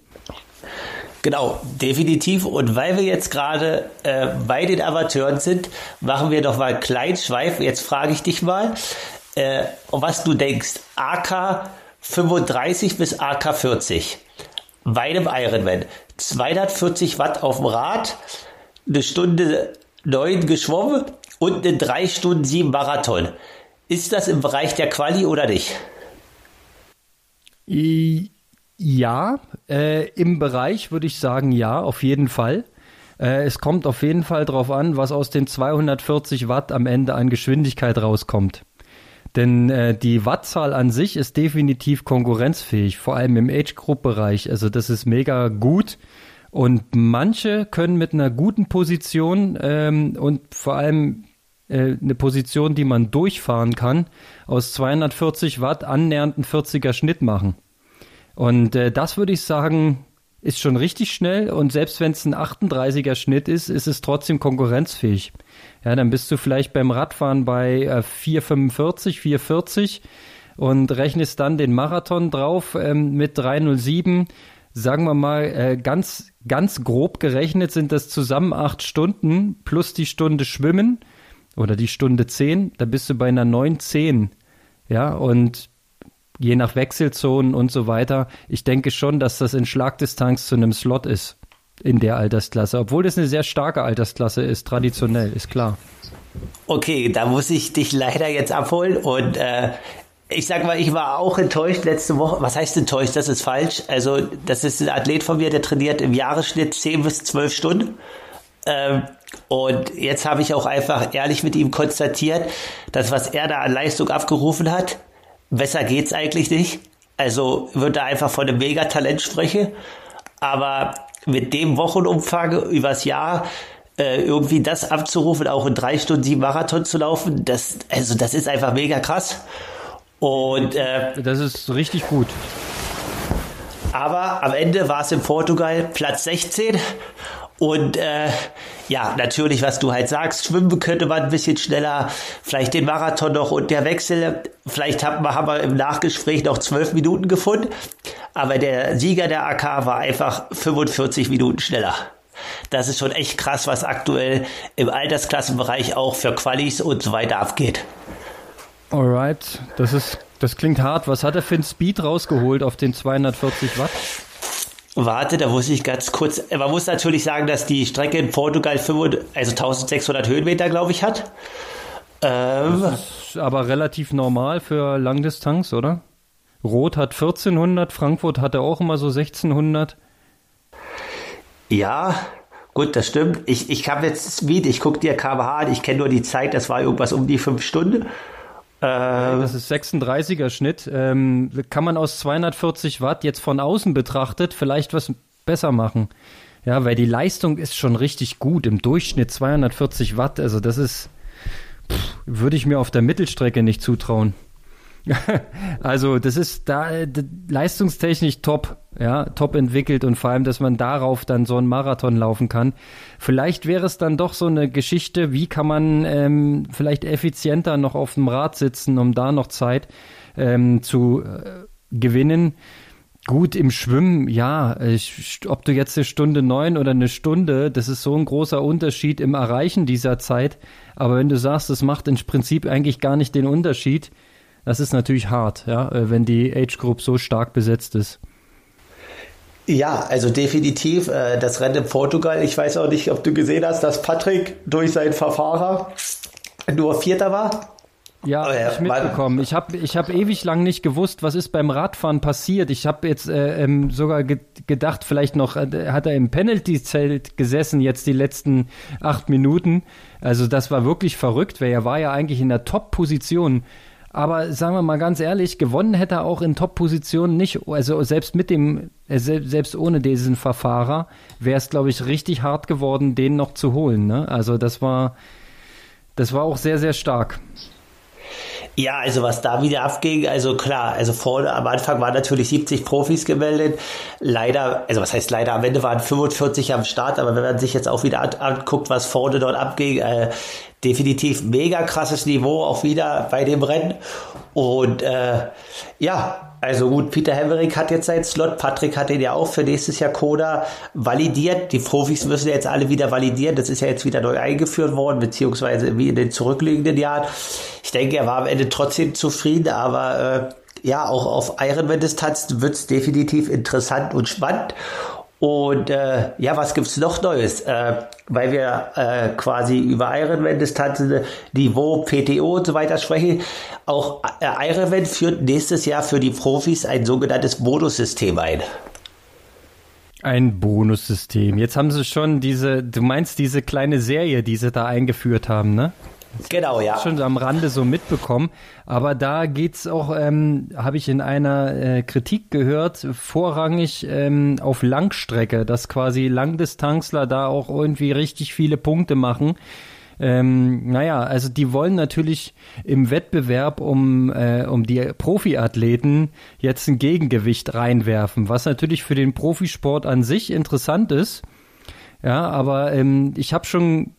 Genau, definitiv. Und weil wir jetzt gerade äh, bei den Amateuren sind, machen wir doch mal einen kleinen Schweif. Jetzt frage ich dich mal, äh, was du denkst. AK 35 bis AK 40 bei einem Ironman. 240 Watt auf dem Rad, eine Stunde neun geschwommen und eine drei Stunden sieben Marathon. Ist das im Bereich der Quali oder nicht? Ja, äh, im Bereich würde ich sagen ja, auf jeden Fall. Äh, es kommt auf jeden Fall darauf an, was aus den 240 Watt am Ende an Geschwindigkeit rauskommt. Denn äh, die Wattzahl an sich ist definitiv konkurrenzfähig, vor allem im Age-Group-Bereich. Also das ist mega gut. Und manche können mit einer guten Position ähm, und vor allem äh, eine Position, die man durchfahren kann, aus 240 Watt annähernd einen 40er Schnitt machen. Und äh, das würde ich sagen, ist schon richtig schnell und selbst wenn es ein 38er Schnitt ist, ist es trotzdem konkurrenzfähig. Ja, dann bist du vielleicht beim Radfahren bei äh, 4,45, 4,40 und rechnest dann den Marathon drauf ähm, mit 3,07. Sagen wir mal, äh, ganz, ganz grob gerechnet sind das zusammen acht Stunden plus die Stunde Schwimmen oder die Stunde zehn. Da bist du bei einer 9,10. Ja, und je nach Wechselzonen und so weiter. Ich denke schon, dass das in Schlagdistanz zu einem Slot ist in der Altersklasse, obwohl das eine sehr starke Altersklasse ist, traditionell, ist klar. Okay, da muss ich dich leider jetzt abholen und äh, ich sag mal, ich war auch enttäuscht letzte Woche. Was heißt enttäuscht? Das ist falsch. Also, das ist ein Athlet von mir, der trainiert im Jahresschnitt 10 bis 12 Stunden. Ähm, und jetzt habe ich auch einfach ehrlich mit ihm konstatiert, dass was er da an Leistung abgerufen hat, Besser geht's eigentlich nicht. Also würde da einfach von einem Megatalent sprechen. Aber mit dem Wochenumfang übers Jahr äh, irgendwie das abzurufen, auch in drei Stunden sieben Marathon zu laufen, das, also das ist einfach mega krass. Und äh, das ist richtig gut. Aber am Ende war es in Portugal Platz 16 und äh, ja, natürlich, was du halt sagst, schwimmen könnte man ein bisschen schneller, vielleicht den Marathon noch und der Wechsel. Vielleicht haben wir, haben wir im Nachgespräch noch zwölf Minuten gefunden, aber der Sieger der AK war einfach 45 Minuten schneller. Das ist schon echt krass, was aktuell im Altersklassenbereich auch für Qualis und so weiter abgeht. Alright, das ist, das klingt hart. Was hat er für einen Speed rausgeholt auf den 240 Watt? Warte, da muss ich ganz kurz. Man muss natürlich sagen, dass die Strecke in Portugal 5, also 1600 Höhenmeter, glaube ich, hat. Ähm, das ist aber relativ normal für Langdistanz, oder? Rot hat 1400, Frankfurt hatte auch immer so 1600. Ja, gut, das stimmt. Ich, ich habe jetzt Speed, ich gucke dir KWH an, ich kenne nur die Zeit, das war irgendwas um die fünf Stunden. Ähm, das ist 36er Schnitt. Ähm, kann man aus 240 Watt jetzt von außen betrachtet vielleicht was besser machen? Ja, weil die Leistung ist schon richtig gut. Im Durchschnitt 240 Watt. Also das ist, würde ich mir auf der Mittelstrecke nicht zutrauen. [laughs] also das ist da leistungstechnisch top, ja, top entwickelt und vor allem, dass man darauf dann so einen Marathon laufen kann. Vielleicht wäre es dann doch so eine Geschichte, wie kann man ähm, vielleicht effizienter noch auf dem Rad sitzen, um da noch Zeit ähm, zu äh, gewinnen. Gut, im Schwimmen, ja, ich, ob du jetzt eine Stunde neun oder eine Stunde, das ist so ein großer Unterschied im Erreichen dieser Zeit. Aber wenn du sagst, das macht im Prinzip eigentlich gar nicht den Unterschied, das ist natürlich hart, ja, äh, wenn die Age Group so stark besetzt ist. Ja, also definitiv äh, das Rennen in Portugal. Ich weiß auch nicht, ob du gesehen hast, dass Patrick durch seinen Verfahrer nur Vierter war. Ja, oh, ja ich mitbekommen. Ich habe ich hab ewig lang nicht gewusst, was ist beim Radfahren passiert. Ich habe jetzt äh, ähm, sogar ge gedacht, vielleicht noch äh, hat er im Penalty-Zelt gesessen jetzt die letzten acht Minuten. Also das war wirklich verrückt, weil er war ja eigentlich in der Top-Position aber sagen wir mal ganz ehrlich, gewonnen hätte er auch in Top-Positionen nicht. Also selbst mit dem, äh, selbst ohne diesen Verfahrer wäre es, glaube ich, richtig hart geworden, den noch zu holen. Ne? Also das war, das war auch sehr, sehr stark. Ja, also was da wieder abging, also klar, also vor, am Anfang waren natürlich 70 Profis gemeldet. Leider, also was heißt leider, am Ende waren 45 am Start, aber wenn man sich jetzt auch wieder anguckt, was vorne dort abging, äh, definitiv mega krasses Niveau auch wieder bei dem Rennen. Und äh, ja, also gut, Peter Hemmerich hat jetzt seinen Slot, Patrick hat den ja auch für nächstes Jahr Coda validiert. Die Profis müssen ja jetzt alle wieder validieren. Das ist ja jetzt wieder neu eingeführt worden, beziehungsweise wie in den zurückliegenden Jahren. Ich denke, er war am Ende trotzdem zufrieden, aber äh, ja, auch auf Ironman-Distanz wird es definitiv interessant und spannend. Und äh, ja, was gibt's noch Neues? Äh, weil wir äh, quasi über Ironman-Distanzen, Niveau, PTO und so weiter sprechen. Auch äh, Ironman führt nächstes Jahr für die Profis ein sogenanntes Bonussystem ein. Ein Bonussystem. Jetzt haben sie schon diese, du meinst diese kleine Serie, die sie da eingeführt haben, ne? Genau, ja. Schon am Rande so mitbekommen. Aber da geht's auch, ähm, habe ich in einer äh, Kritik gehört, vorrangig ähm, auf Langstrecke, dass quasi Langdistanzler da auch irgendwie richtig viele Punkte machen. Ähm, naja, also die wollen natürlich im Wettbewerb um, äh, um die Profiathleten jetzt ein Gegengewicht reinwerfen, was natürlich für den Profisport an sich interessant ist. Ja, aber ähm, ich habe schon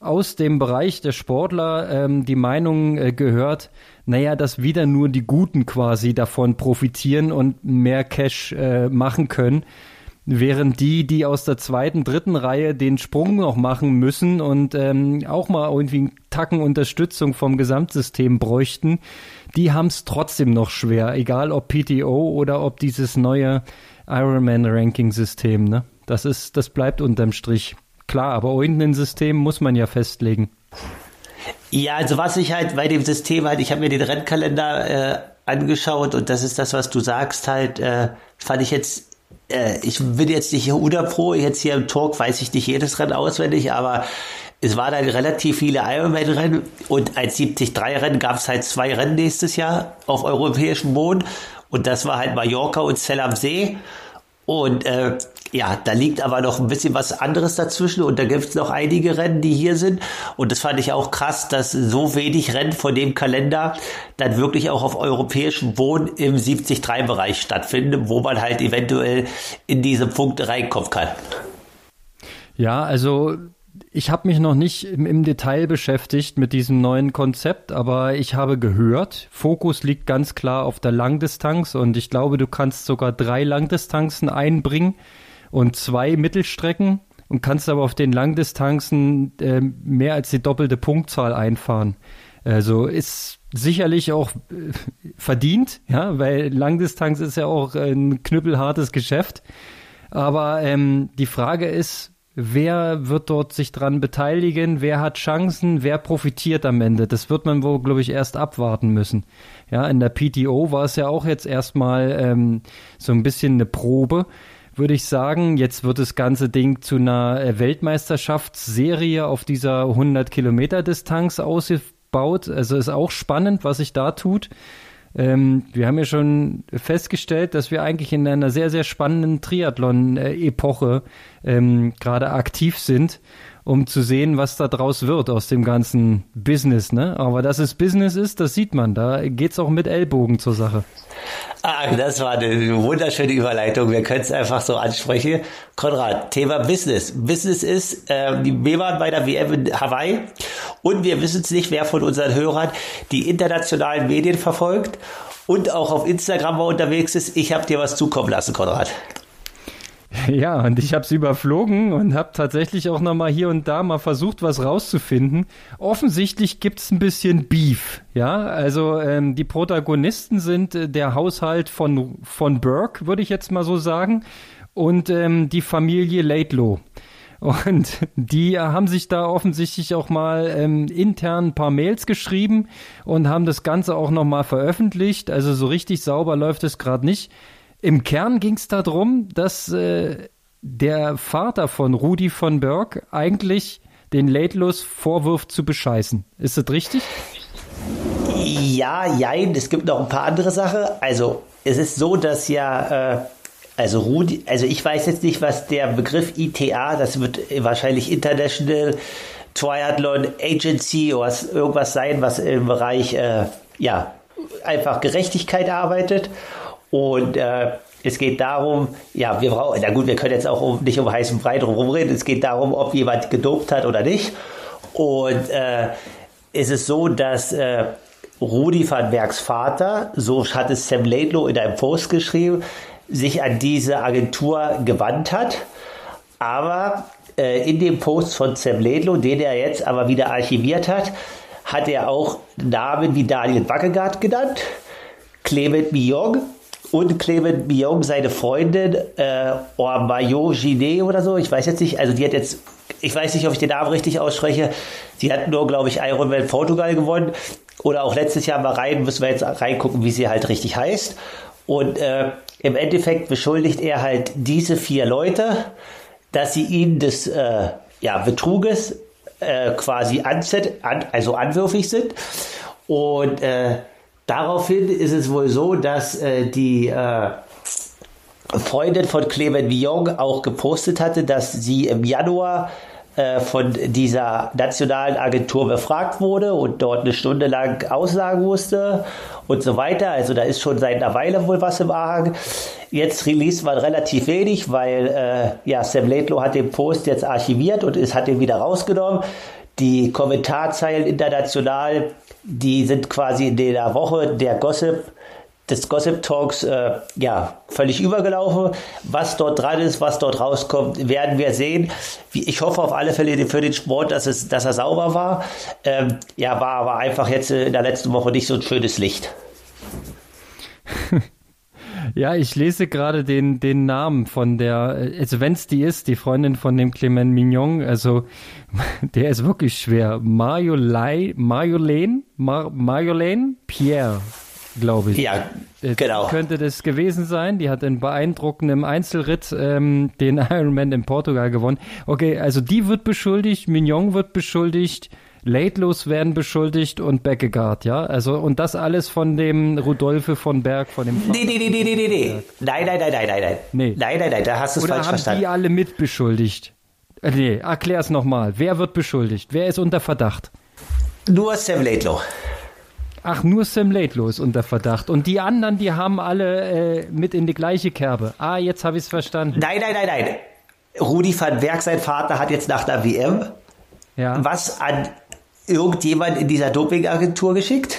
aus dem Bereich der Sportler ähm, die Meinung äh, gehört, naja, dass wieder nur die Guten quasi davon profitieren und mehr Cash äh, machen können, während die, die aus der zweiten, dritten Reihe den Sprung noch machen müssen und ähm, auch mal irgendwie einen Tacken Unterstützung vom Gesamtsystem bräuchten, die haben es trotzdem noch schwer, egal ob PTO oder ob dieses neue Ironman-Ranking-System. Ne? Das ist, das bleibt unterm Strich. Klar, aber irgendein System muss man ja festlegen. Ja, also was ich halt bei dem System halt, ich habe mir den Rennkalender äh, angeschaut und das ist das, was du sagst halt, äh, fand ich jetzt, äh, ich bin jetzt nicht hier Pro, jetzt hier im Talk weiß ich nicht jedes Rennen auswendig, aber es waren dann relativ viele Ironman-Rennen und als 73-Rennen gab es halt zwei Rennen nächstes Jahr auf europäischem Boden und das war halt Mallorca und Zell am See und äh, ja, da liegt aber noch ein bisschen was anderes dazwischen und da gibt es noch einige Rennen, die hier sind. Und das fand ich auch krass, dass so wenig Rennen von dem Kalender dann wirklich auch auf europäischem Boden im 73-Bereich stattfinden, wo man halt eventuell in diese Punkte reinkommen kann. Ja, also ich habe mich noch nicht im, im, Detail beschäftigt mit diesem neuen Konzept, aber ich habe gehört, Fokus liegt ganz klar auf der Langdistanz und ich glaube, du kannst sogar drei Langdistanzen einbringen und zwei Mittelstrecken und kannst aber auf den Langdistanzen äh, mehr als die doppelte Punktzahl einfahren. Also ist sicherlich auch äh, verdient, ja, weil Langdistanz ist ja auch ein knüppelhartes Geschäft. Aber ähm, die Frage ist, wer wird dort sich dran beteiligen, wer hat Chancen, wer profitiert am Ende. Das wird man wohl, glaube ich, erst abwarten müssen. Ja, in der PTO war es ja auch jetzt erstmal ähm, so ein bisschen eine Probe, würde ich sagen. Jetzt wird das ganze Ding zu einer äh, Weltmeisterschaftsserie auf dieser 100 Kilometer Distanz ausgebaut. Also ist auch spannend, was sich da tut. Ähm, wir haben ja schon festgestellt, dass wir eigentlich in einer sehr, sehr spannenden Triathlon-Epoche ähm, gerade aktiv sind, um zu sehen, was da draus wird aus dem ganzen Business. Ne? Aber dass es Business ist, das sieht man. Da geht's auch mit Ellbogen zur Sache. Ah, das war eine wunderschöne Überleitung. Wir können es einfach so ansprechen. Konrad, Thema Business. Business ist, äh, wir waren bei der WM in Hawaii und wir wissen es nicht, wer von unseren Hörern die internationalen Medien verfolgt und auch auf Instagram war unterwegs ist. Ich habe dir was zukommen lassen, Konrad. [laughs] Ja, und ich habe es überflogen und habe tatsächlich auch nochmal hier und da mal versucht, was rauszufinden. Offensichtlich gibt's ein bisschen Beef, ja. Also ähm, die Protagonisten sind äh, der Haushalt von, von Burke, würde ich jetzt mal so sagen, und ähm, die Familie Laidlow. Und die haben sich da offensichtlich auch mal ähm, intern ein paar Mails geschrieben und haben das Ganze auch nochmal veröffentlicht. Also so richtig sauber läuft es gerade nicht. Im Kern ging es darum, dass äh, der Vater von Rudi von Berg eigentlich den Laidlos vorwirft zu bescheißen. Ist das richtig? Ja, jein. Es gibt noch ein paar andere Sachen. Also es ist so, dass ja äh, also Rudi, also ich weiß jetzt nicht, was der Begriff ITA, das wird wahrscheinlich International Triathlon Agency oder irgendwas sein, was im Bereich äh, ja einfach Gerechtigkeit arbeitet. Und äh, es geht darum, ja, wir brauchen, na gut, wir können jetzt auch um, nicht um heißen Brei drum reden, es geht darum, ob jemand gedopt hat oder nicht. Und äh, es ist so, dass äh, Rudi van Bergs Vater, so hat es Sam Laidlow in einem Post geschrieben, sich an diese Agentur gewandt hat. Aber äh, in dem Post von Sam Laidlow, den er jetzt aber wieder archiviert hat, hat er auch Namen wie Daniel Wackegaard genannt, Clement Miong und Clement Miong, seine Freundin, äh, Ormayo Ginet oder so, ich weiß jetzt nicht, also die hat jetzt, ich weiß nicht, ob ich den Namen richtig ausspreche, sie hat nur, glaube ich, Ironman Portugal gewonnen oder auch letztes Jahr mal rein, müssen wir jetzt reingucken, wie sie halt richtig heißt. Und äh, im Endeffekt beschuldigt er halt diese vier Leute, dass sie ihn des äh, ja, Betruges äh, quasi anset, an, also anwürfig sind. Und äh, daraufhin ist es wohl so, dass äh, die äh, Freundin von Clement Vion auch gepostet hatte, dass sie im Januar äh, von dieser nationalen Agentur befragt wurde und dort eine Stunde lang aussagen musste und so weiter. Also da ist schon seit einer Weile wohl was im Argen. Jetzt release man relativ wenig, weil äh, ja, Sam Laidlow hat den Post jetzt archiviert und es hat ihn wieder rausgenommen. Die Kommentarzeilen international, die sind quasi in der Woche der Gossip des Gossip Talks äh, ja völlig übergelaufen. Was dort dran ist, was dort rauskommt, werden wir sehen. Ich hoffe auf alle Fälle für den Sport, dass es, dass er sauber war. Ähm, ja, war aber einfach jetzt in der letzten Woche nicht so ein schönes Licht. [laughs] [laughs] Ja, ich lese gerade den, den Namen von der, also wenn es die ist, die Freundin von dem Clement Mignon, also [laughs] der ist wirklich schwer. Marjolaine, Marjolaine, Mar, Marjolaine Pierre glaube ich. Ja, äh, genau. Könnte das gewesen sein. Die hat in beeindruckendem Einzelritt ähm, den [laughs] Ironman in Portugal gewonnen. Okay, also die wird beschuldigt, Mignon wird beschuldigt, Laidlos werden beschuldigt und Beckegaard, ja? Also, und das alles von dem Rudolfe von Berg, von dem. Nee, nee, nee, nee, nee, nee, nee. Nein, nein, nein, nein, nein, nein. Nee. Nein, nein, nein, da hast du es falsch haben verstanden. die alle mitbeschuldigt? Äh, nee, erklär's nochmal. Wer wird beschuldigt? Wer ist unter Verdacht? Nur Sam Laidlow. Ach, nur Sam Laidlow ist unter Verdacht. Und die anderen, die haben alle äh, mit in die gleiche Kerbe. Ah, jetzt habe ich es verstanden. Nein, nein, nein, nein. Rudi van Werk, sein Vater, hat jetzt nach der WM ja. was an irgendjemand in dieser Dopingagentur geschickt.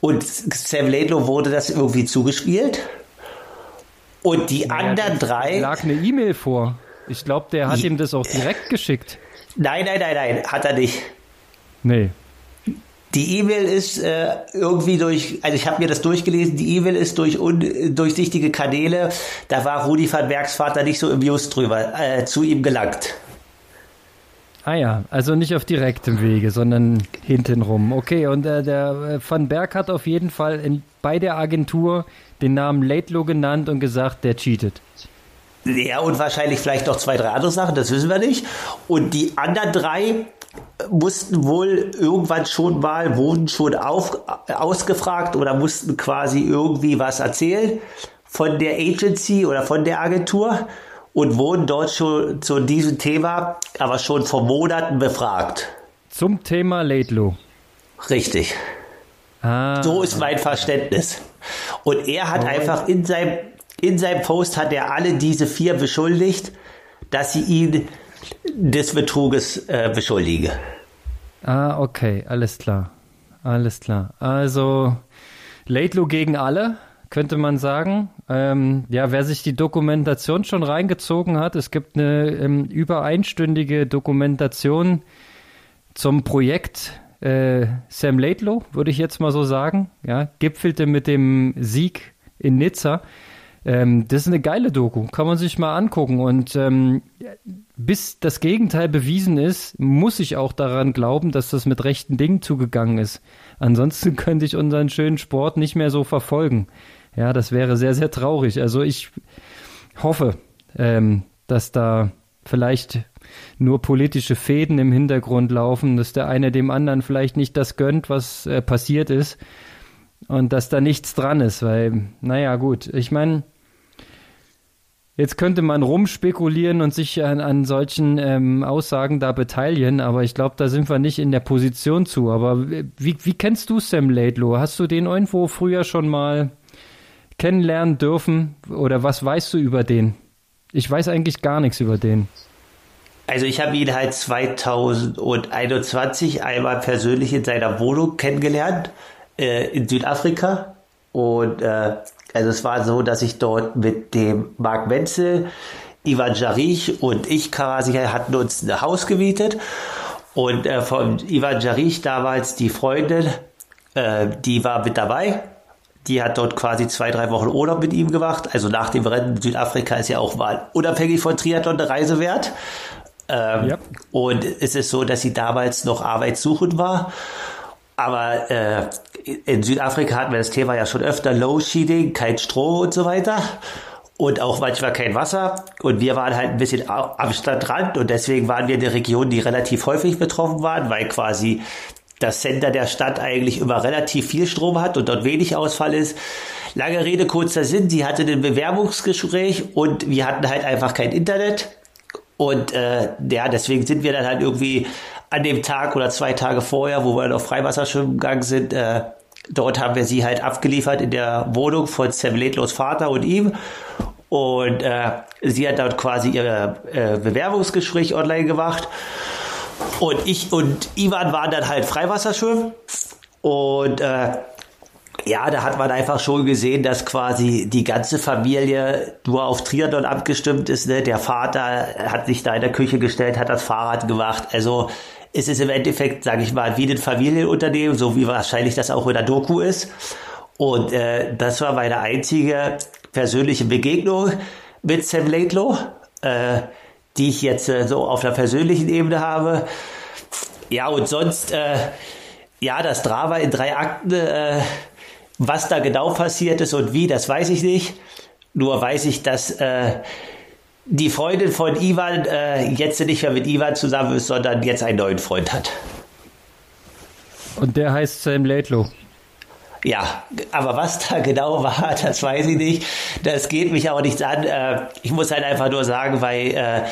Und Sam Laidlow wurde das irgendwie zugespielt. Und die ja, anderen drei. lag eine E-Mail vor. Ich glaube, der hat ihm das auch direkt geschickt. Nein, nein, nein, nein, hat er nicht. Nee. Die E-Mail ist äh, irgendwie durch, also ich habe mir das durchgelesen, die E-Mail ist durch undurchsichtige Kanäle, da war Rudi van Bergs Vater nicht so amused drüber, äh, zu ihm gelangt. Ah ja, also nicht auf direktem Wege, sondern hintenrum. Okay, und äh, der äh, Van Berg hat auf jeden Fall in, bei der Agentur den Namen Laidlow genannt und gesagt, der cheatet. Ja, und wahrscheinlich vielleicht noch zwei, drei andere Sachen, das wissen wir nicht. Und die anderen drei mussten wohl irgendwann schon mal, wurden schon auf, ausgefragt oder mussten quasi irgendwie was erzählen von der Agency oder von der Agentur und wurden dort schon zu diesem Thema aber schon vor Monaten befragt. Zum Thema Laidlow. Richtig. Ah. So ist mein Verständnis. Und er hat oh. einfach in seinem, in seinem Post hat er alle diese vier beschuldigt, dass sie ihn des Betruges äh, beschuldige. Ah, okay, alles klar. Alles klar. Also Laidlow gegen alle, könnte man sagen. Ähm, ja, wer sich die Dokumentation schon reingezogen hat, es gibt eine ähm, über einstündige Dokumentation zum Projekt äh, Sam Laidlow, würde ich jetzt mal so sagen. Ja, gipfelte mit dem Sieg in Nizza. Ähm, das ist eine geile Doku, kann man sich mal angucken. Und ähm, bis das Gegenteil bewiesen ist, muss ich auch daran glauben, dass das mit rechten Dingen zugegangen ist. Ansonsten [laughs] könnte ich unseren schönen Sport nicht mehr so verfolgen. Ja, das wäre sehr, sehr traurig. Also ich hoffe, ähm, dass da vielleicht nur politische Fäden im Hintergrund laufen, dass der eine dem anderen vielleicht nicht das gönnt, was äh, passiert ist und dass da nichts dran ist, weil, naja, gut, ich meine, Jetzt könnte man rumspekulieren und sich an, an solchen ähm, Aussagen da beteiligen, aber ich glaube, da sind wir nicht in der Position zu. Aber wie, wie kennst du Sam Laidlow? Hast du den irgendwo früher schon mal kennenlernen dürfen? Oder was weißt du über den? Ich weiß eigentlich gar nichts über den. Also ich habe ihn halt 2021 einmal persönlich in seiner Wohnung kennengelernt äh, in Südafrika und äh, also es war so, dass ich dort mit dem Marc Wenzel, Ivan Jarich und ich quasi hatten uns ein Haus gemietet und äh, von Ivan Jarich damals die Freundin, äh, die war mit dabei. Die hat dort quasi zwei, drei Wochen Urlaub mit ihm gemacht. Also nach dem Rennen in Südafrika ist ja auch mal unabhängig von Triathlon eine Reise wert. Ähm, ja. Und es ist so, dass sie damals noch arbeitssuchend war. Aber äh, in Südafrika hatten wir das Thema ja schon öfter, Low Sheeting, kein Stroh und so weiter. Und auch manchmal kein Wasser. Und wir waren halt ein bisschen am Stadtrand und deswegen waren wir in der Region, die relativ häufig betroffen waren, weil quasi das Center der Stadt eigentlich immer relativ viel Strom hat und dort wenig Ausfall ist. Lange Rede, kurzer Sinn, sie hatte ein Bewerbungsgespräch und wir hatten halt einfach kein Internet. Und äh, ja, deswegen sind wir dann halt irgendwie an dem Tag oder zwei Tage vorher, wo wir noch Freiwasserschwimmen gegangen sind, äh, dort haben wir sie halt abgeliefert in der Wohnung von Sam Ledlos Vater und ihm. Und äh, sie hat dort quasi ihr äh, Bewerbungsgespräch online gemacht. Und ich und Ivan waren dann halt Freiwasserschwimmen. Und äh, ja, da hat man einfach schon gesehen, dass quasi die ganze Familie nur auf Triathlon abgestimmt ist. Ne? Der Vater hat sich da in der Küche gestellt, hat das Fahrrad gemacht. Also es ist im Endeffekt, sage ich mal, wie ein Familienunternehmen, so wie wahrscheinlich das auch in der Doku ist. Und äh, das war meine einzige persönliche Begegnung mit Sam Laidlow, äh, die ich jetzt äh, so auf einer persönlichen Ebene habe. Ja, und sonst, äh, ja, das Drama in drei Akten, äh, was da genau passiert ist und wie, das weiß ich nicht. Nur weiß ich, dass äh, die Freundin von Ivan äh, jetzt nicht mehr mit Ivan zusammen ist, sondern jetzt einen neuen Freund hat. Und der heißt Sam Laidlow. Ja, aber was da [laughs] genau war, das weiß ich nicht. Das geht mich auch nichts an. Äh, ich muss halt einfach nur sagen, weil äh,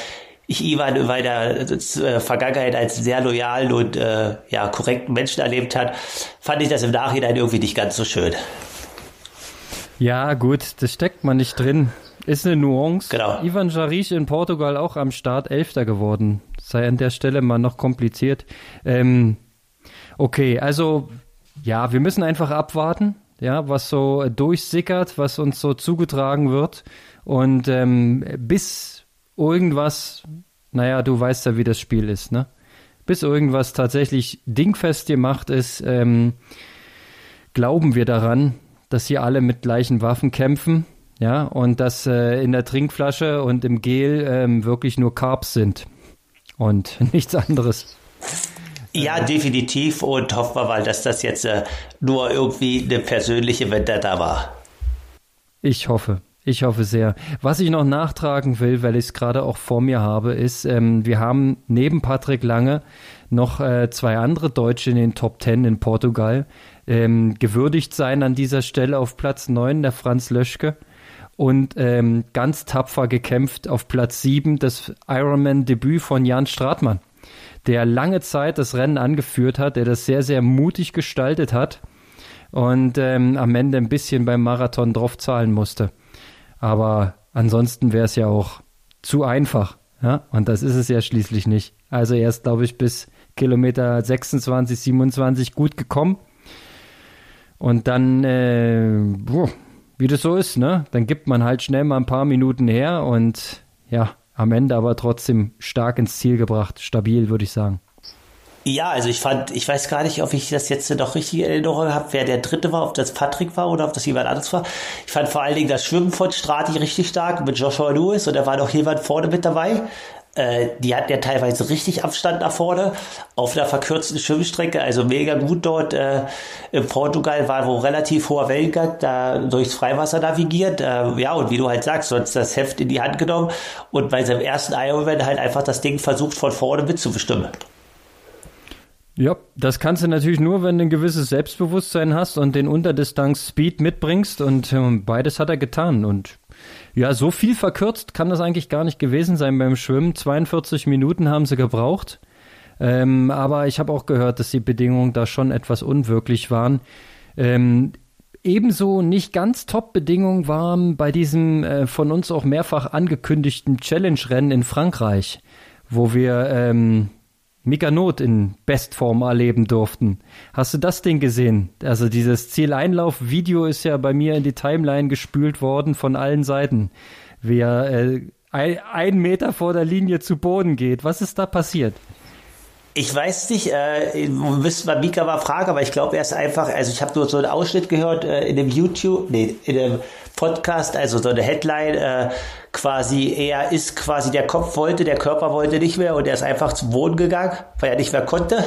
ich Ivan bei der äh, Vergangenheit als sehr loyalen und ja, korrekten Menschen erlebt hat, fand ich das im Nachhinein irgendwie nicht ganz so schön. Ja, gut, das steckt man nicht drin. Ist eine Nuance. Genau. Ivan Jarich in Portugal auch am Start Elfter geworden. Sei an der Stelle mal noch kompliziert. Ähm, okay, also ja, wir müssen einfach abwarten, ja, was so durchsickert, was uns so zugetragen wird. Und ähm, bis irgendwas, naja, du weißt ja, wie das Spiel ist, ne? Bis irgendwas tatsächlich dingfest gemacht ist, ähm, glauben wir daran, dass hier alle mit gleichen Waffen kämpfen, ja, und dass äh, in der Trinkflasche und im Gel ähm, wirklich nur Carbs sind und [laughs] nichts anderes. Ja, definitiv und hoffen wir mal, dass das jetzt äh, nur irgendwie eine persönliche Vendetta war. Ich hoffe. Ich hoffe sehr. Was ich noch nachtragen will, weil ich es gerade auch vor mir habe, ist, ähm, wir haben neben Patrick Lange noch äh, zwei andere Deutsche in den Top Ten in Portugal. Ähm, gewürdigt sein an dieser Stelle auf Platz 9, der Franz Löschke. Und ähm, ganz tapfer gekämpft auf Platz 7 das Ironman-Debüt von Jan Stratmann, der lange Zeit das Rennen angeführt hat, der das sehr, sehr mutig gestaltet hat und ähm, am Ende ein bisschen beim Marathon draufzahlen musste. Aber ansonsten wäre es ja auch zu einfach. Ja? Und das ist es ja schließlich nicht. Also er ist, glaube ich, bis Kilometer 26, 27 gut gekommen. Und dann, äh, wie das so ist, ne? Dann gibt man halt schnell mal ein paar Minuten her und ja, am Ende aber trotzdem stark ins Ziel gebracht. Stabil, würde ich sagen. Ja, also ich fand, ich weiß gar nicht, ob ich das jetzt noch richtig in Erinnerung habe, wer der dritte war, ob das Patrick war oder ob das jemand anderes war. Ich fand vor allen Dingen das Schwimmen von Strati richtig stark mit Joshua Lewis und da war noch jemand vorne mit dabei. Äh, die hatten ja teilweise richtig Abstand nach vorne auf einer verkürzten Schwimmstrecke, also mega gut dort. Äh, in Portugal war wo relativ hoher Wellengang, da durchs Freiwasser navigiert. Äh, ja, und wie du halt sagst, sonst das Heft in die Hand genommen und bei seinem ersten Ironman halt einfach das Ding versucht von vorne mitzubestimmen. Ja, das kannst du natürlich nur, wenn du ein gewisses Selbstbewusstsein hast und den Unterdistanz Speed mitbringst und ähm, beides hat er getan und ja, so viel verkürzt kann das eigentlich gar nicht gewesen sein beim Schwimmen. 42 Minuten haben sie gebraucht. Ähm, aber ich habe auch gehört, dass die Bedingungen da schon etwas unwirklich waren. Ähm, ebenso nicht ganz Top-Bedingungen waren bei diesem äh, von uns auch mehrfach angekündigten Challenge-Rennen in Frankreich wo wir ähm, Mika Not in Bestform erleben durften. Hast du das Ding gesehen? Also dieses Zieleinlauf-Video ist ja bei mir in die Timeline gespült worden von allen Seiten. Wer äh, ein, ein Meter vor der Linie zu Boden geht. Was ist da passiert? Ich weiß nicht, äh, müssten wir Mika mal fragen, aber ich glaube, er ist einfach, also ich habe nur so einen Ausschnitt gehört äh, in dem YouTube, nee, in dem Podcast, also so eine Headline, äh, quasi, er ist quasi, der Kopf wollte, der Körper wollte nicht mehr und er ist einfach zum Boden gegangen, weil er nicht mehr konnte.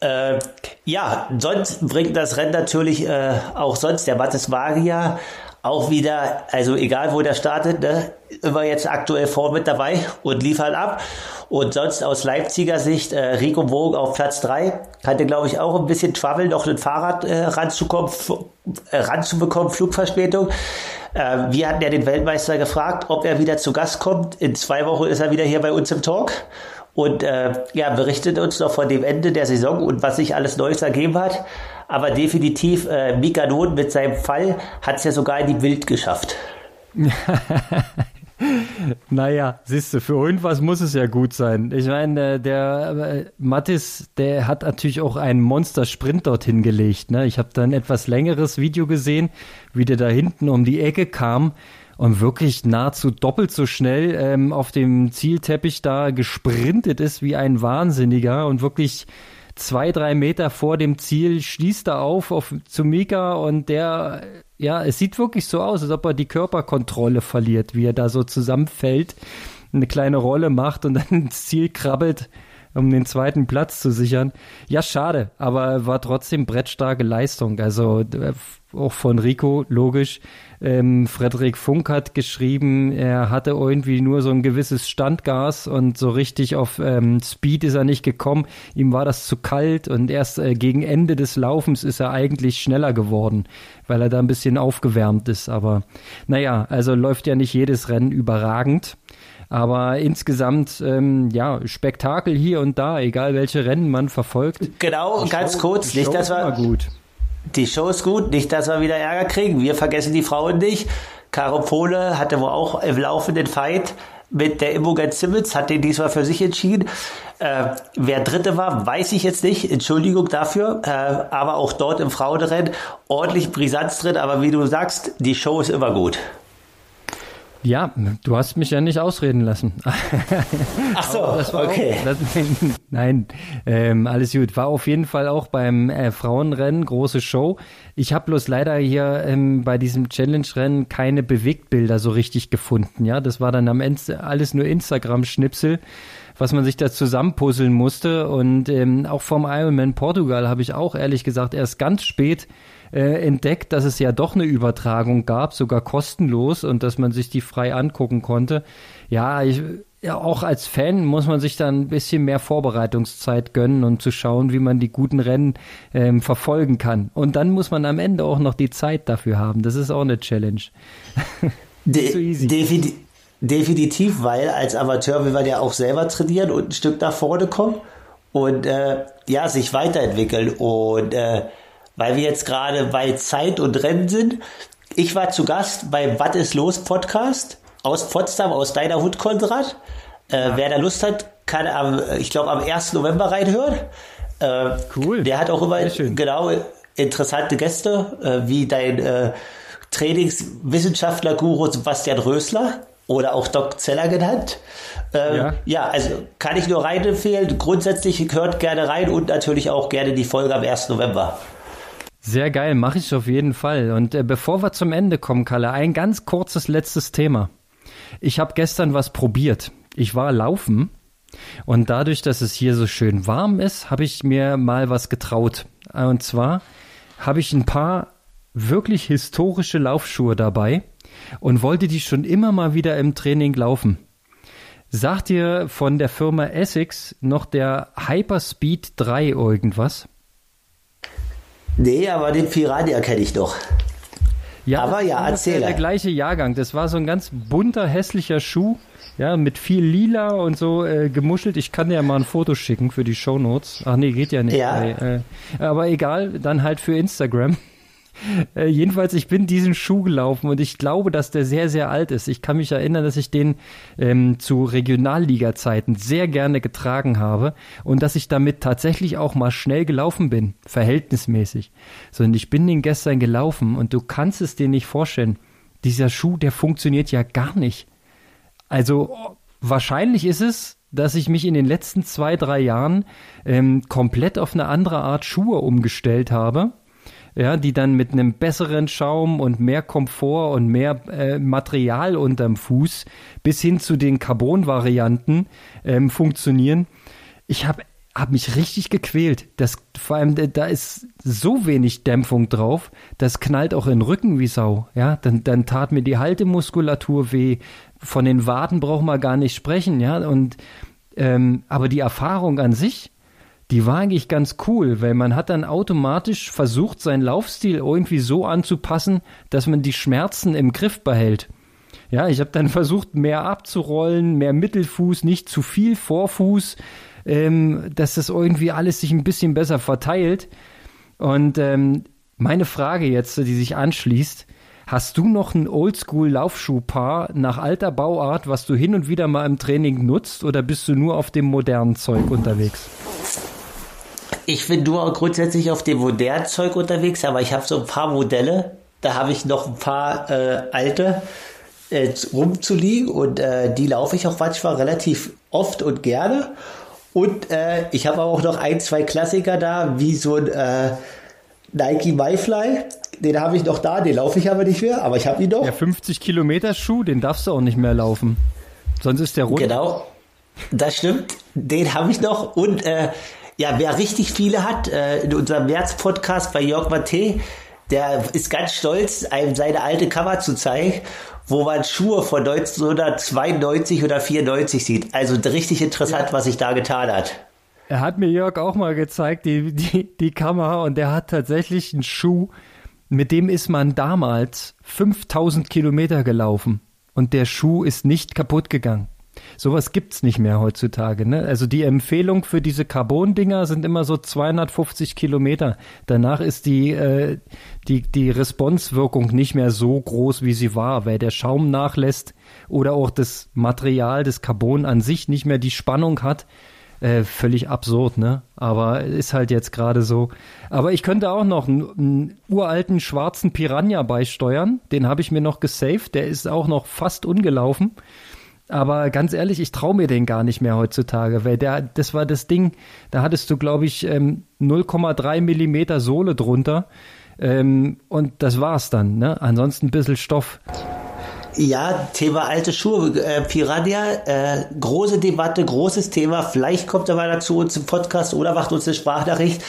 Äh, ja, sonst bringt das Rennen natürlich äh, auch sonst der Mattes Magia auch wieder, also egal wo der startet, ne, immer jetzt aktuell vor mit dabei und liefert ab. Und sonst aus Leipziger Sicht, äh, Rico Wogen auf Platz 3, hatte glaube ich auch ein bisschen Trouble, noch ein Fahrrad äh, ranzukommen, äh, ranzubekommen, Flugverspätung. Äh, wir hatten ja den Weltmeister gefragt, ob er wieder zu Gast kommt. In zwei Wochen ist er wieder hier bei uns im Talk und äh, ja, berichtet uns noch von dem Ende der Saison und was sich alles Neues ergeben hat. Aber definitiv, äh, Mika Not mit seinem Fall hat es ja sogar in die Bild geschafft. [laughs] naja, siehst du, für irgendwas muss es ja gut sein. Ich meine, der äh, Mattis, der hat natürlich auch einen Monster-Sprint dorthin gelegt. Ne? Ich habe da ein etwas längeres Video gesehen, wie der da hinten um die Ecke kam und wirklich nahezu doppelt so schnell ähm, auf dem Zielteppich da gesprintet ist wie ein Wahnsinniger und wirklich zwei, drei Meter vor dem Ziel schließt er auf, auf zu Mika und der, ja, es sieht wirklich so aus, als ob er die Körperkontrolle verliert, wie er da so zusammenfällt, eine kleine Rolle macht und dann [laughs] ins Ziel krabbelt, um den zweiten Platz zu sichern. Ja, schade, aber war trotzdem brettstarke Leistung. Also äh, auch von Rico, logisch. Ähm, Frederik Funk hat geschrieben, er hatte irgendwie nur so ein gewisses Standgas und so richtig auf ähm, Speed ist er nicht gekommen. Ihm war das zu kalt und erst äh, gegen Ende des Laufens ist er eigentlich schneller geworden, weil er da ein bisschen aufgewärmt ist. Aber naja, also läuft ja nicht jedes Rennen überragend. Aber insgesamt, ähm, ja, Spektakel hier und da, egal welche Rennen man verfolgt. Genau, ganz kurz, nicht, dass wir, gut die Show ist gut, nicht, dass wir wieder Ärger kriegen. Wir vergessen die Frauen nicht. Caro Pole hatte wohl auch im laufenden Fight mit der Imogen Simmons, hat den diesmal für sich entschieden. Äh, wer Dritte war, weiß ich jetzt nicht. Entschuldigung dafür. Äh, aber auch dort im Frauenrennen ordentlich Brisanz drin. Aber wie du sagst, die Show ist immer gut. Ja, du hast mich ja nicht ausreden lassen. [laughs] Ach so, okay. Auch, das, [laughs] nein, ähm, alles gut. War auf jeden Fall auch beim äh, Frauenrennen große Show. Ich habe bloß leider hier ähm, bei diesem Challenge-Rennen keine Bewegtbilder so richtig gefunden. Ja, das war dann am Ende alles nur Instagram-Schnipsel, was man sich da zusammenpuzzeln musste. Und ähm, auch vom Ironman Portugal habe ich auch ehrlich gesagt erst ganz spät äh, entdeckt, dass es ja doch eine Übertragung gab, sogar kostenlos und dass man sich die frei angucken konnte. Ja, ich, ja, auch als Fan muss man sich dann ein bisschen mehr Vorbereitungszeit gönnen und um zu schauen, wie man die guten Rennen ähm, verfolgen kann. Und dann muss man am Ende auch noch die Zeit dafür haben. Das ist auch eine Challenge. [laughs] De so defini definitiv, weil als Amateur will man ja auch selber trainieren und ein Stück nach vorne kommen und äh, ja, sich weiterentwickeln. Und äh, weil wir jetzt gerade bei Zeit und Rennen sind. Ich war zu Gast beim Was ist los Podcast aus Potsdam, aus deiner Hut, Konrad. Äh. Wer da Lust hat, kann am, ich glaube, am 1. November reinhören. Äh, cool. Der hat auch immer genau interessante Gäste, äh, wie dein äh, Trainingswissenschaftler-Guru Sebastian Rösler oder auch Doc Zeller genannt. Ähm, ja. ja. also kann ich nur rein empfehlen. Grundsätzlich hört gerne rein und natürlich auch gerne die Folge am 1. November. Sehr geil, mache ich auf jeden Fall. Und äh, bevor wir zum Ende kommen, Kalle, ein ganz kurzes letztes Thema. Ich habe gestern was probiert. Ich war laufen und dadurch, dass es hier so schön warm ist, habe ich mir mal was getraut. Und zwar habe ich ein paar wirklich historische Laufschuhe dabei und wollte die schon immer mal wieder im Training laufen. Sagt dir von der Firma Essex noch der Hyperspeed 3 irgendwas? Nee, aber den Piranha kenne ich doch. Ja, aber ja, erzähl. Der gleiche Jahrgang. Das war so ein ganz bunter, hässlicher Schuh. Ja, mit viel Lila und so äh, gemuschelt. Ich kann dir ja mal ein Foto schicken für die Shownotes. Ach nee, geht ja nicht. Ja. Äh, aber egal, dann halt für Instagram. [laughs] Äh, jedenfalls, ich bin diesen Schuh gelaufen und ich glaube, dass der sehr, sehr alt ist. Ich kann mich erinnern, dass ich den ähm, zu Regionalliga-Zeiten sehr gerne getragen habe und dass ich damit tatsächlich auch mal schnell gelaufen bin, verhältnismäßig. So, und ich bin den gestern gelaufen und du kannst es dir nicht vorstellen. Dieser Schuh, der funktioniert ja gar nicht. Also, wahrscheinlich ist es, dass ich mich in den letzten zwei, drei Jahren ähm, komplett auf eine andere Art Schuhe umgestellt habe ja, die dann mit einem besseren Schaum und mehr Komfort und mehr äh, Material unterm Fuß bis hin zu den Carbon-Varianten ähm, funktionieren. Ich habe hab mich richtig gequält. Das, vor allem, da ist so wenig Dämpfung drauf, das knallt auch in den Rücken wie Sau. Ja, dann, dann tat mir die Haltemuskulatur weh. Von den Waden braucht man gar nicht sprechen, ja. Und ähm, aber die Erfahrung an sich, die war eigentlich ganz cool, weil man hat dann automatisch versucht, seinen Laufstil irgendwie so anzupassen, dass man die Schmerzen im Griff behält. Ja, ich habe dann versucht, mehr abzurollen, mehr Mittelfuß, nicht zu viel Vorfuß, ähm, dass das irgendwie alles sich ein bisschen besser verteilt. Und ähm, meine Frage jetzt, die sich anschließt, hast du noch ein Oldschool-Laufschuhpaar nach alter Bauart, was du hin und wieder mal im Training nutzt, oder bist du nur auf dem modernen Zeug unterwegs? Ich bin nur grundsätzlich auf dem modernen Zeug unterwegs, aber ich habe so ein paar Modelle. Da habe ich noch ein paar äh, alte äh, rumzuliegen und äh, die laufe ich auch manchmal relativ oft und gerne. Und äh, ich habe auch noch ein, zwei Klassiker da, wie so ein äh, Nike MyFly. Den habe ich noch da, den laufe ich aber nicht mehr, aber ich habe ihn noch. Der 50 Kilometer Schuh, den darfst du auch nicht mehr laufen. Sonst ist der rund. Genau, das stimmt. Den habe ich noch und äh, ja, wer richtig viele hat, äh, in unserem März-Podcast bei Jörg Matte, der ist ganz stolz, einem seine alte Cover zu zeigen, wo man Schuhe von 1992 oder 94 sieht. Also richtig interessant, ja. was sich da getan hat. Er hat mir Jörg auch mal gezeigt, die, die, die Kamera, und der hat tatsächlich einen Schuh, mit dem ist man damals 5000 Kilometer gelaufen. Und der Schuh ist nicht kaputt gegangen. Sowas gibt's nicht mehr heutzutage. Ne? Also die Empfehlung für diese Carbon-Dinger sind immer so 250 Kilometer. Danach ist die, äh, die, die Responswirkung nicht mehr so groß, wie sie war, weil der Schaum nachlässt oder auch das Material, das Carbon an sich nicht mehr die Spannung hat. Äh, völlig absurd, ne? Aber ist halt jetzt gerade so. Aber ich könnte auch noch einen, einen uralten schwarzen Piranha beisteuern. Den habe ich mir noch gesaved. Der ist auch noch fast ungelaufen. Aber ganz ehrlich, ich traue mir den gar nicht mehr heutzutage, weil der, das war das Ding, da hattest du, glaube ich, ähm, 0,3 Millimeter Sohle drunter. Ähm, und das war's dann, ne? Ansonsten ein bisschen Stoff. Ja, Thema alte Schuhe, äh, Piranha, äh, große Debatte, großes Thema. Vielleicht kommt er mal dazu uns im Podcast oder macht uns eine Sprachnachricht.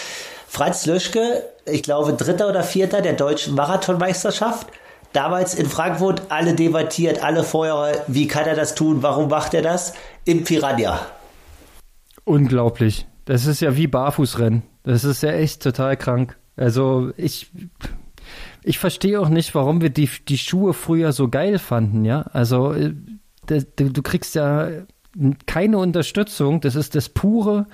Franz Löschke, ich glaube Dritter oder Vierter der deutschen Marathonmeisterschaft damals in Frankfurt alle debattiert, alle vorher, wie kann er das tun, warum macht er das? Im Piranha. Unglaublich. Das ist ja wie Barfußrennen. Das ist ja echt total krank. Also ich, ich verstehe auch nicht, warum wir die, die Schuhe früher so geil fanden, ja. Also äh, du, kriegst ja keine Unterstützung. Das ist das pure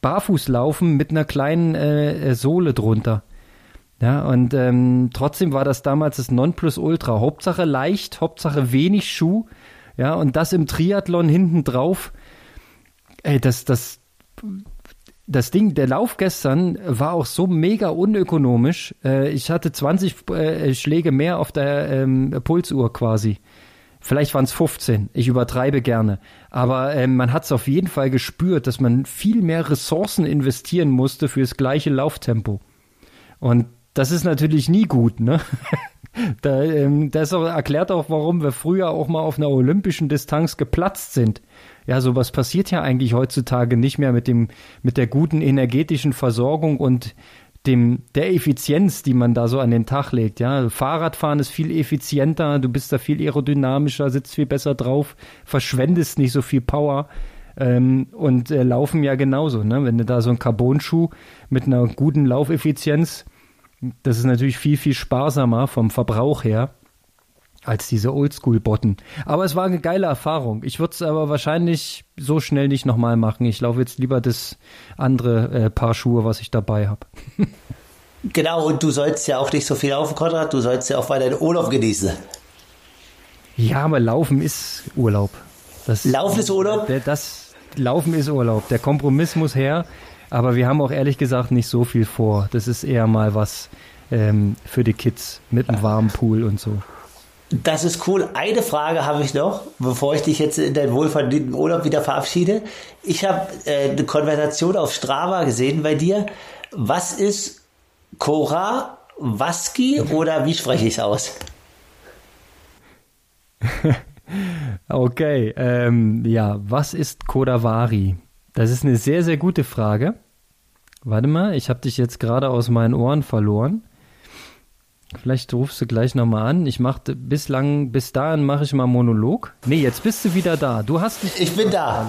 Barfußlaufen mit einer kleinen äh, Sohle drunter. Ja, und ähm, trotzdem war das damals das Nonplusultra. Hauptsache leicht, Hauptsache wenig Schuh. Ja, und das im Triathlon hinten drauf. Ey, das, das, das Ding, der Lauf gestern war auch so mega unökonomisch. Äh, ich hatte 20 äh, Schläge mehr auf der ähm, Pulsuhr quasi. Vielleicht waren es 15, ich übertreibe gerne. Aber ähm, man hat es auf jeden Fall gespürt, dass man viel mehr Ressourcen investieren musste für das gleiche Lauftempo. Und das ist natürlich nie gut, ne? [laughs] da, ähm, das auch, erklärt auch, warum wir früher auch mal auf einer olympischen Distanz geplatzt sind. Ja, sowas passiert ja eigentlich heutzutage nicht mehr mit dem, mit der guten energetischen Versorgung und dem, der Effizienz, die man da so an den Tag legt. Ja, Fahrradfahren ist viel effizienter, du bist da viel aerodynamischer, sitzt viel besser drauf, verschwendest nicht so viel Power. Ähm, und äh, laufen ja genauso, ne? Wenn du da so einen Carbon-Schuh mit einer guten Laufeffizienz das ist natürlich viel, viel sparsamer vom Verbrauch her als diese Oldschool-Botten. Aber es war eine geile Erfahrung. Ich würde es aber wahrscheinlich so schnell nicht nochmal machen. Ich laufe jetzt lieber das andere äh, Paar Schuhe, was ich dabei habe. [laughs] Genau, und du sollst ja auch nicht so viel laufen, Konrad, du sollst ja auch mal deinen Urlaub genießen. Ja, aber Laufen ist Urlaub. Das, Laufen ist Urlaub? Der, das Laufen ist Urlaub. Der Kompromiss muss her, aber wir haben auch ehrlich gesagt nicht so viel vor. Das ist eher mal was ähm, für die Kids mit einem warmen Pool und so. Das ist cool. Eine Frage habe ich noch, bevor ich dich jetzt in deinen wohlverdienten Urlaub wieder verabschiede. Ich habe äh, eine Konversation auf Strava gesehen bei dir. Was ist Cora Waski oder wie spreche ich es aus? [laughs] okay, ähm, ja, was ist Kodavari? Das ist eine sehr, sehr gute Frage. Warte mal, ich habe dich jetzt gerade aus meinen Ohren verloren. Vielleicht rufst du gleich nochmal an. Ich mache bislang, bis dahin mache ich mal Monolog. Nee, jetzt bist du wieder da. Du hast dich. Ich bin da.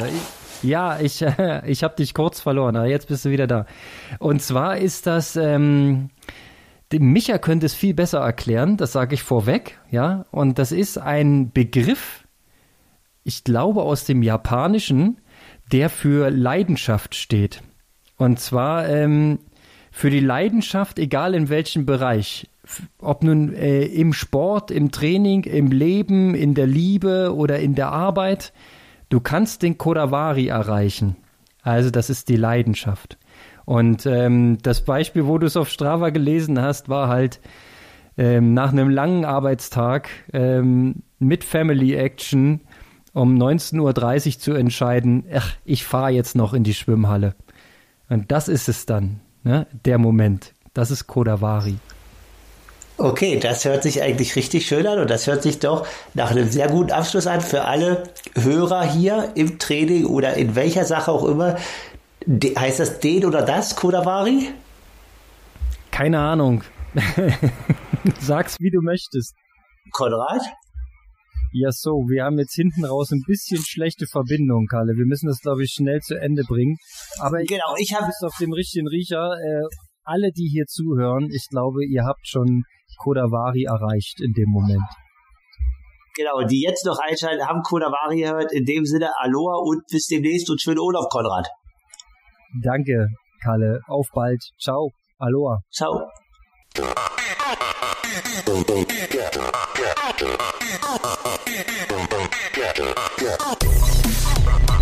Ja, ich, [laughs] ich habe dich kurz verloren, aber jetzt bist du wieder da. Und zwar ist das, ähm, Micha könnte es viel besser erklären, das sage ich vorweg, ja. Und das ist ein Begriff, ich glaube aus dem Japanischen, der für Leidenschaft steht. Und zwar ähm, für die Leidenschaft, egal in welchem Bereich ob nun äh, im Sport, im Training, im Leben, in der Liebe oder in der Arbeit, du kannst den Kodawari erreichen. Also das ist die Leidenschaft. Und ähm, das Beispiel, wo du es auf Strava gelesen hast, war halt ähm, nach einem langen Arbeitstag ähm, mit Family Action um 19.30 Uhr zu entscheiden, ach, ich fahre jetzt noch in die Schwimmhalle. Und das ist es dann, ne? der Moment. Das ist Kodawari. Okay, das hört sich eigentlich richtig schön an und das hört sich doch nach einem sehr guten Abschluss an für alle Hörer hier im Training oder in welcher Sache auch immer. De heißt das den oder das, Kodavari? Keine Ahnung. [laughs] Sag's, wie du möchtest. Konrad? Ja, so, wir haben jetzt hinten raus ein bisschen schlechte Verbindung, Kalle. Wir müssen das, glaube ich, schnell zu Ende bringen. Aber genau, ich habe auf dem richtigen Riecher. Äh, alle, die hier zuhören, ich glaube, ihr habt schon Kodavari erreicht in dem Moment. Genau, die jetzt noch einschalten, haben Kodavari gehört. In dem Sinne, Aloha und bis demnächst und schönen Urlaub, Konrad. Danke, Kalle. Auf bald. Ciao. Aloha. Ciao. Get up, get up.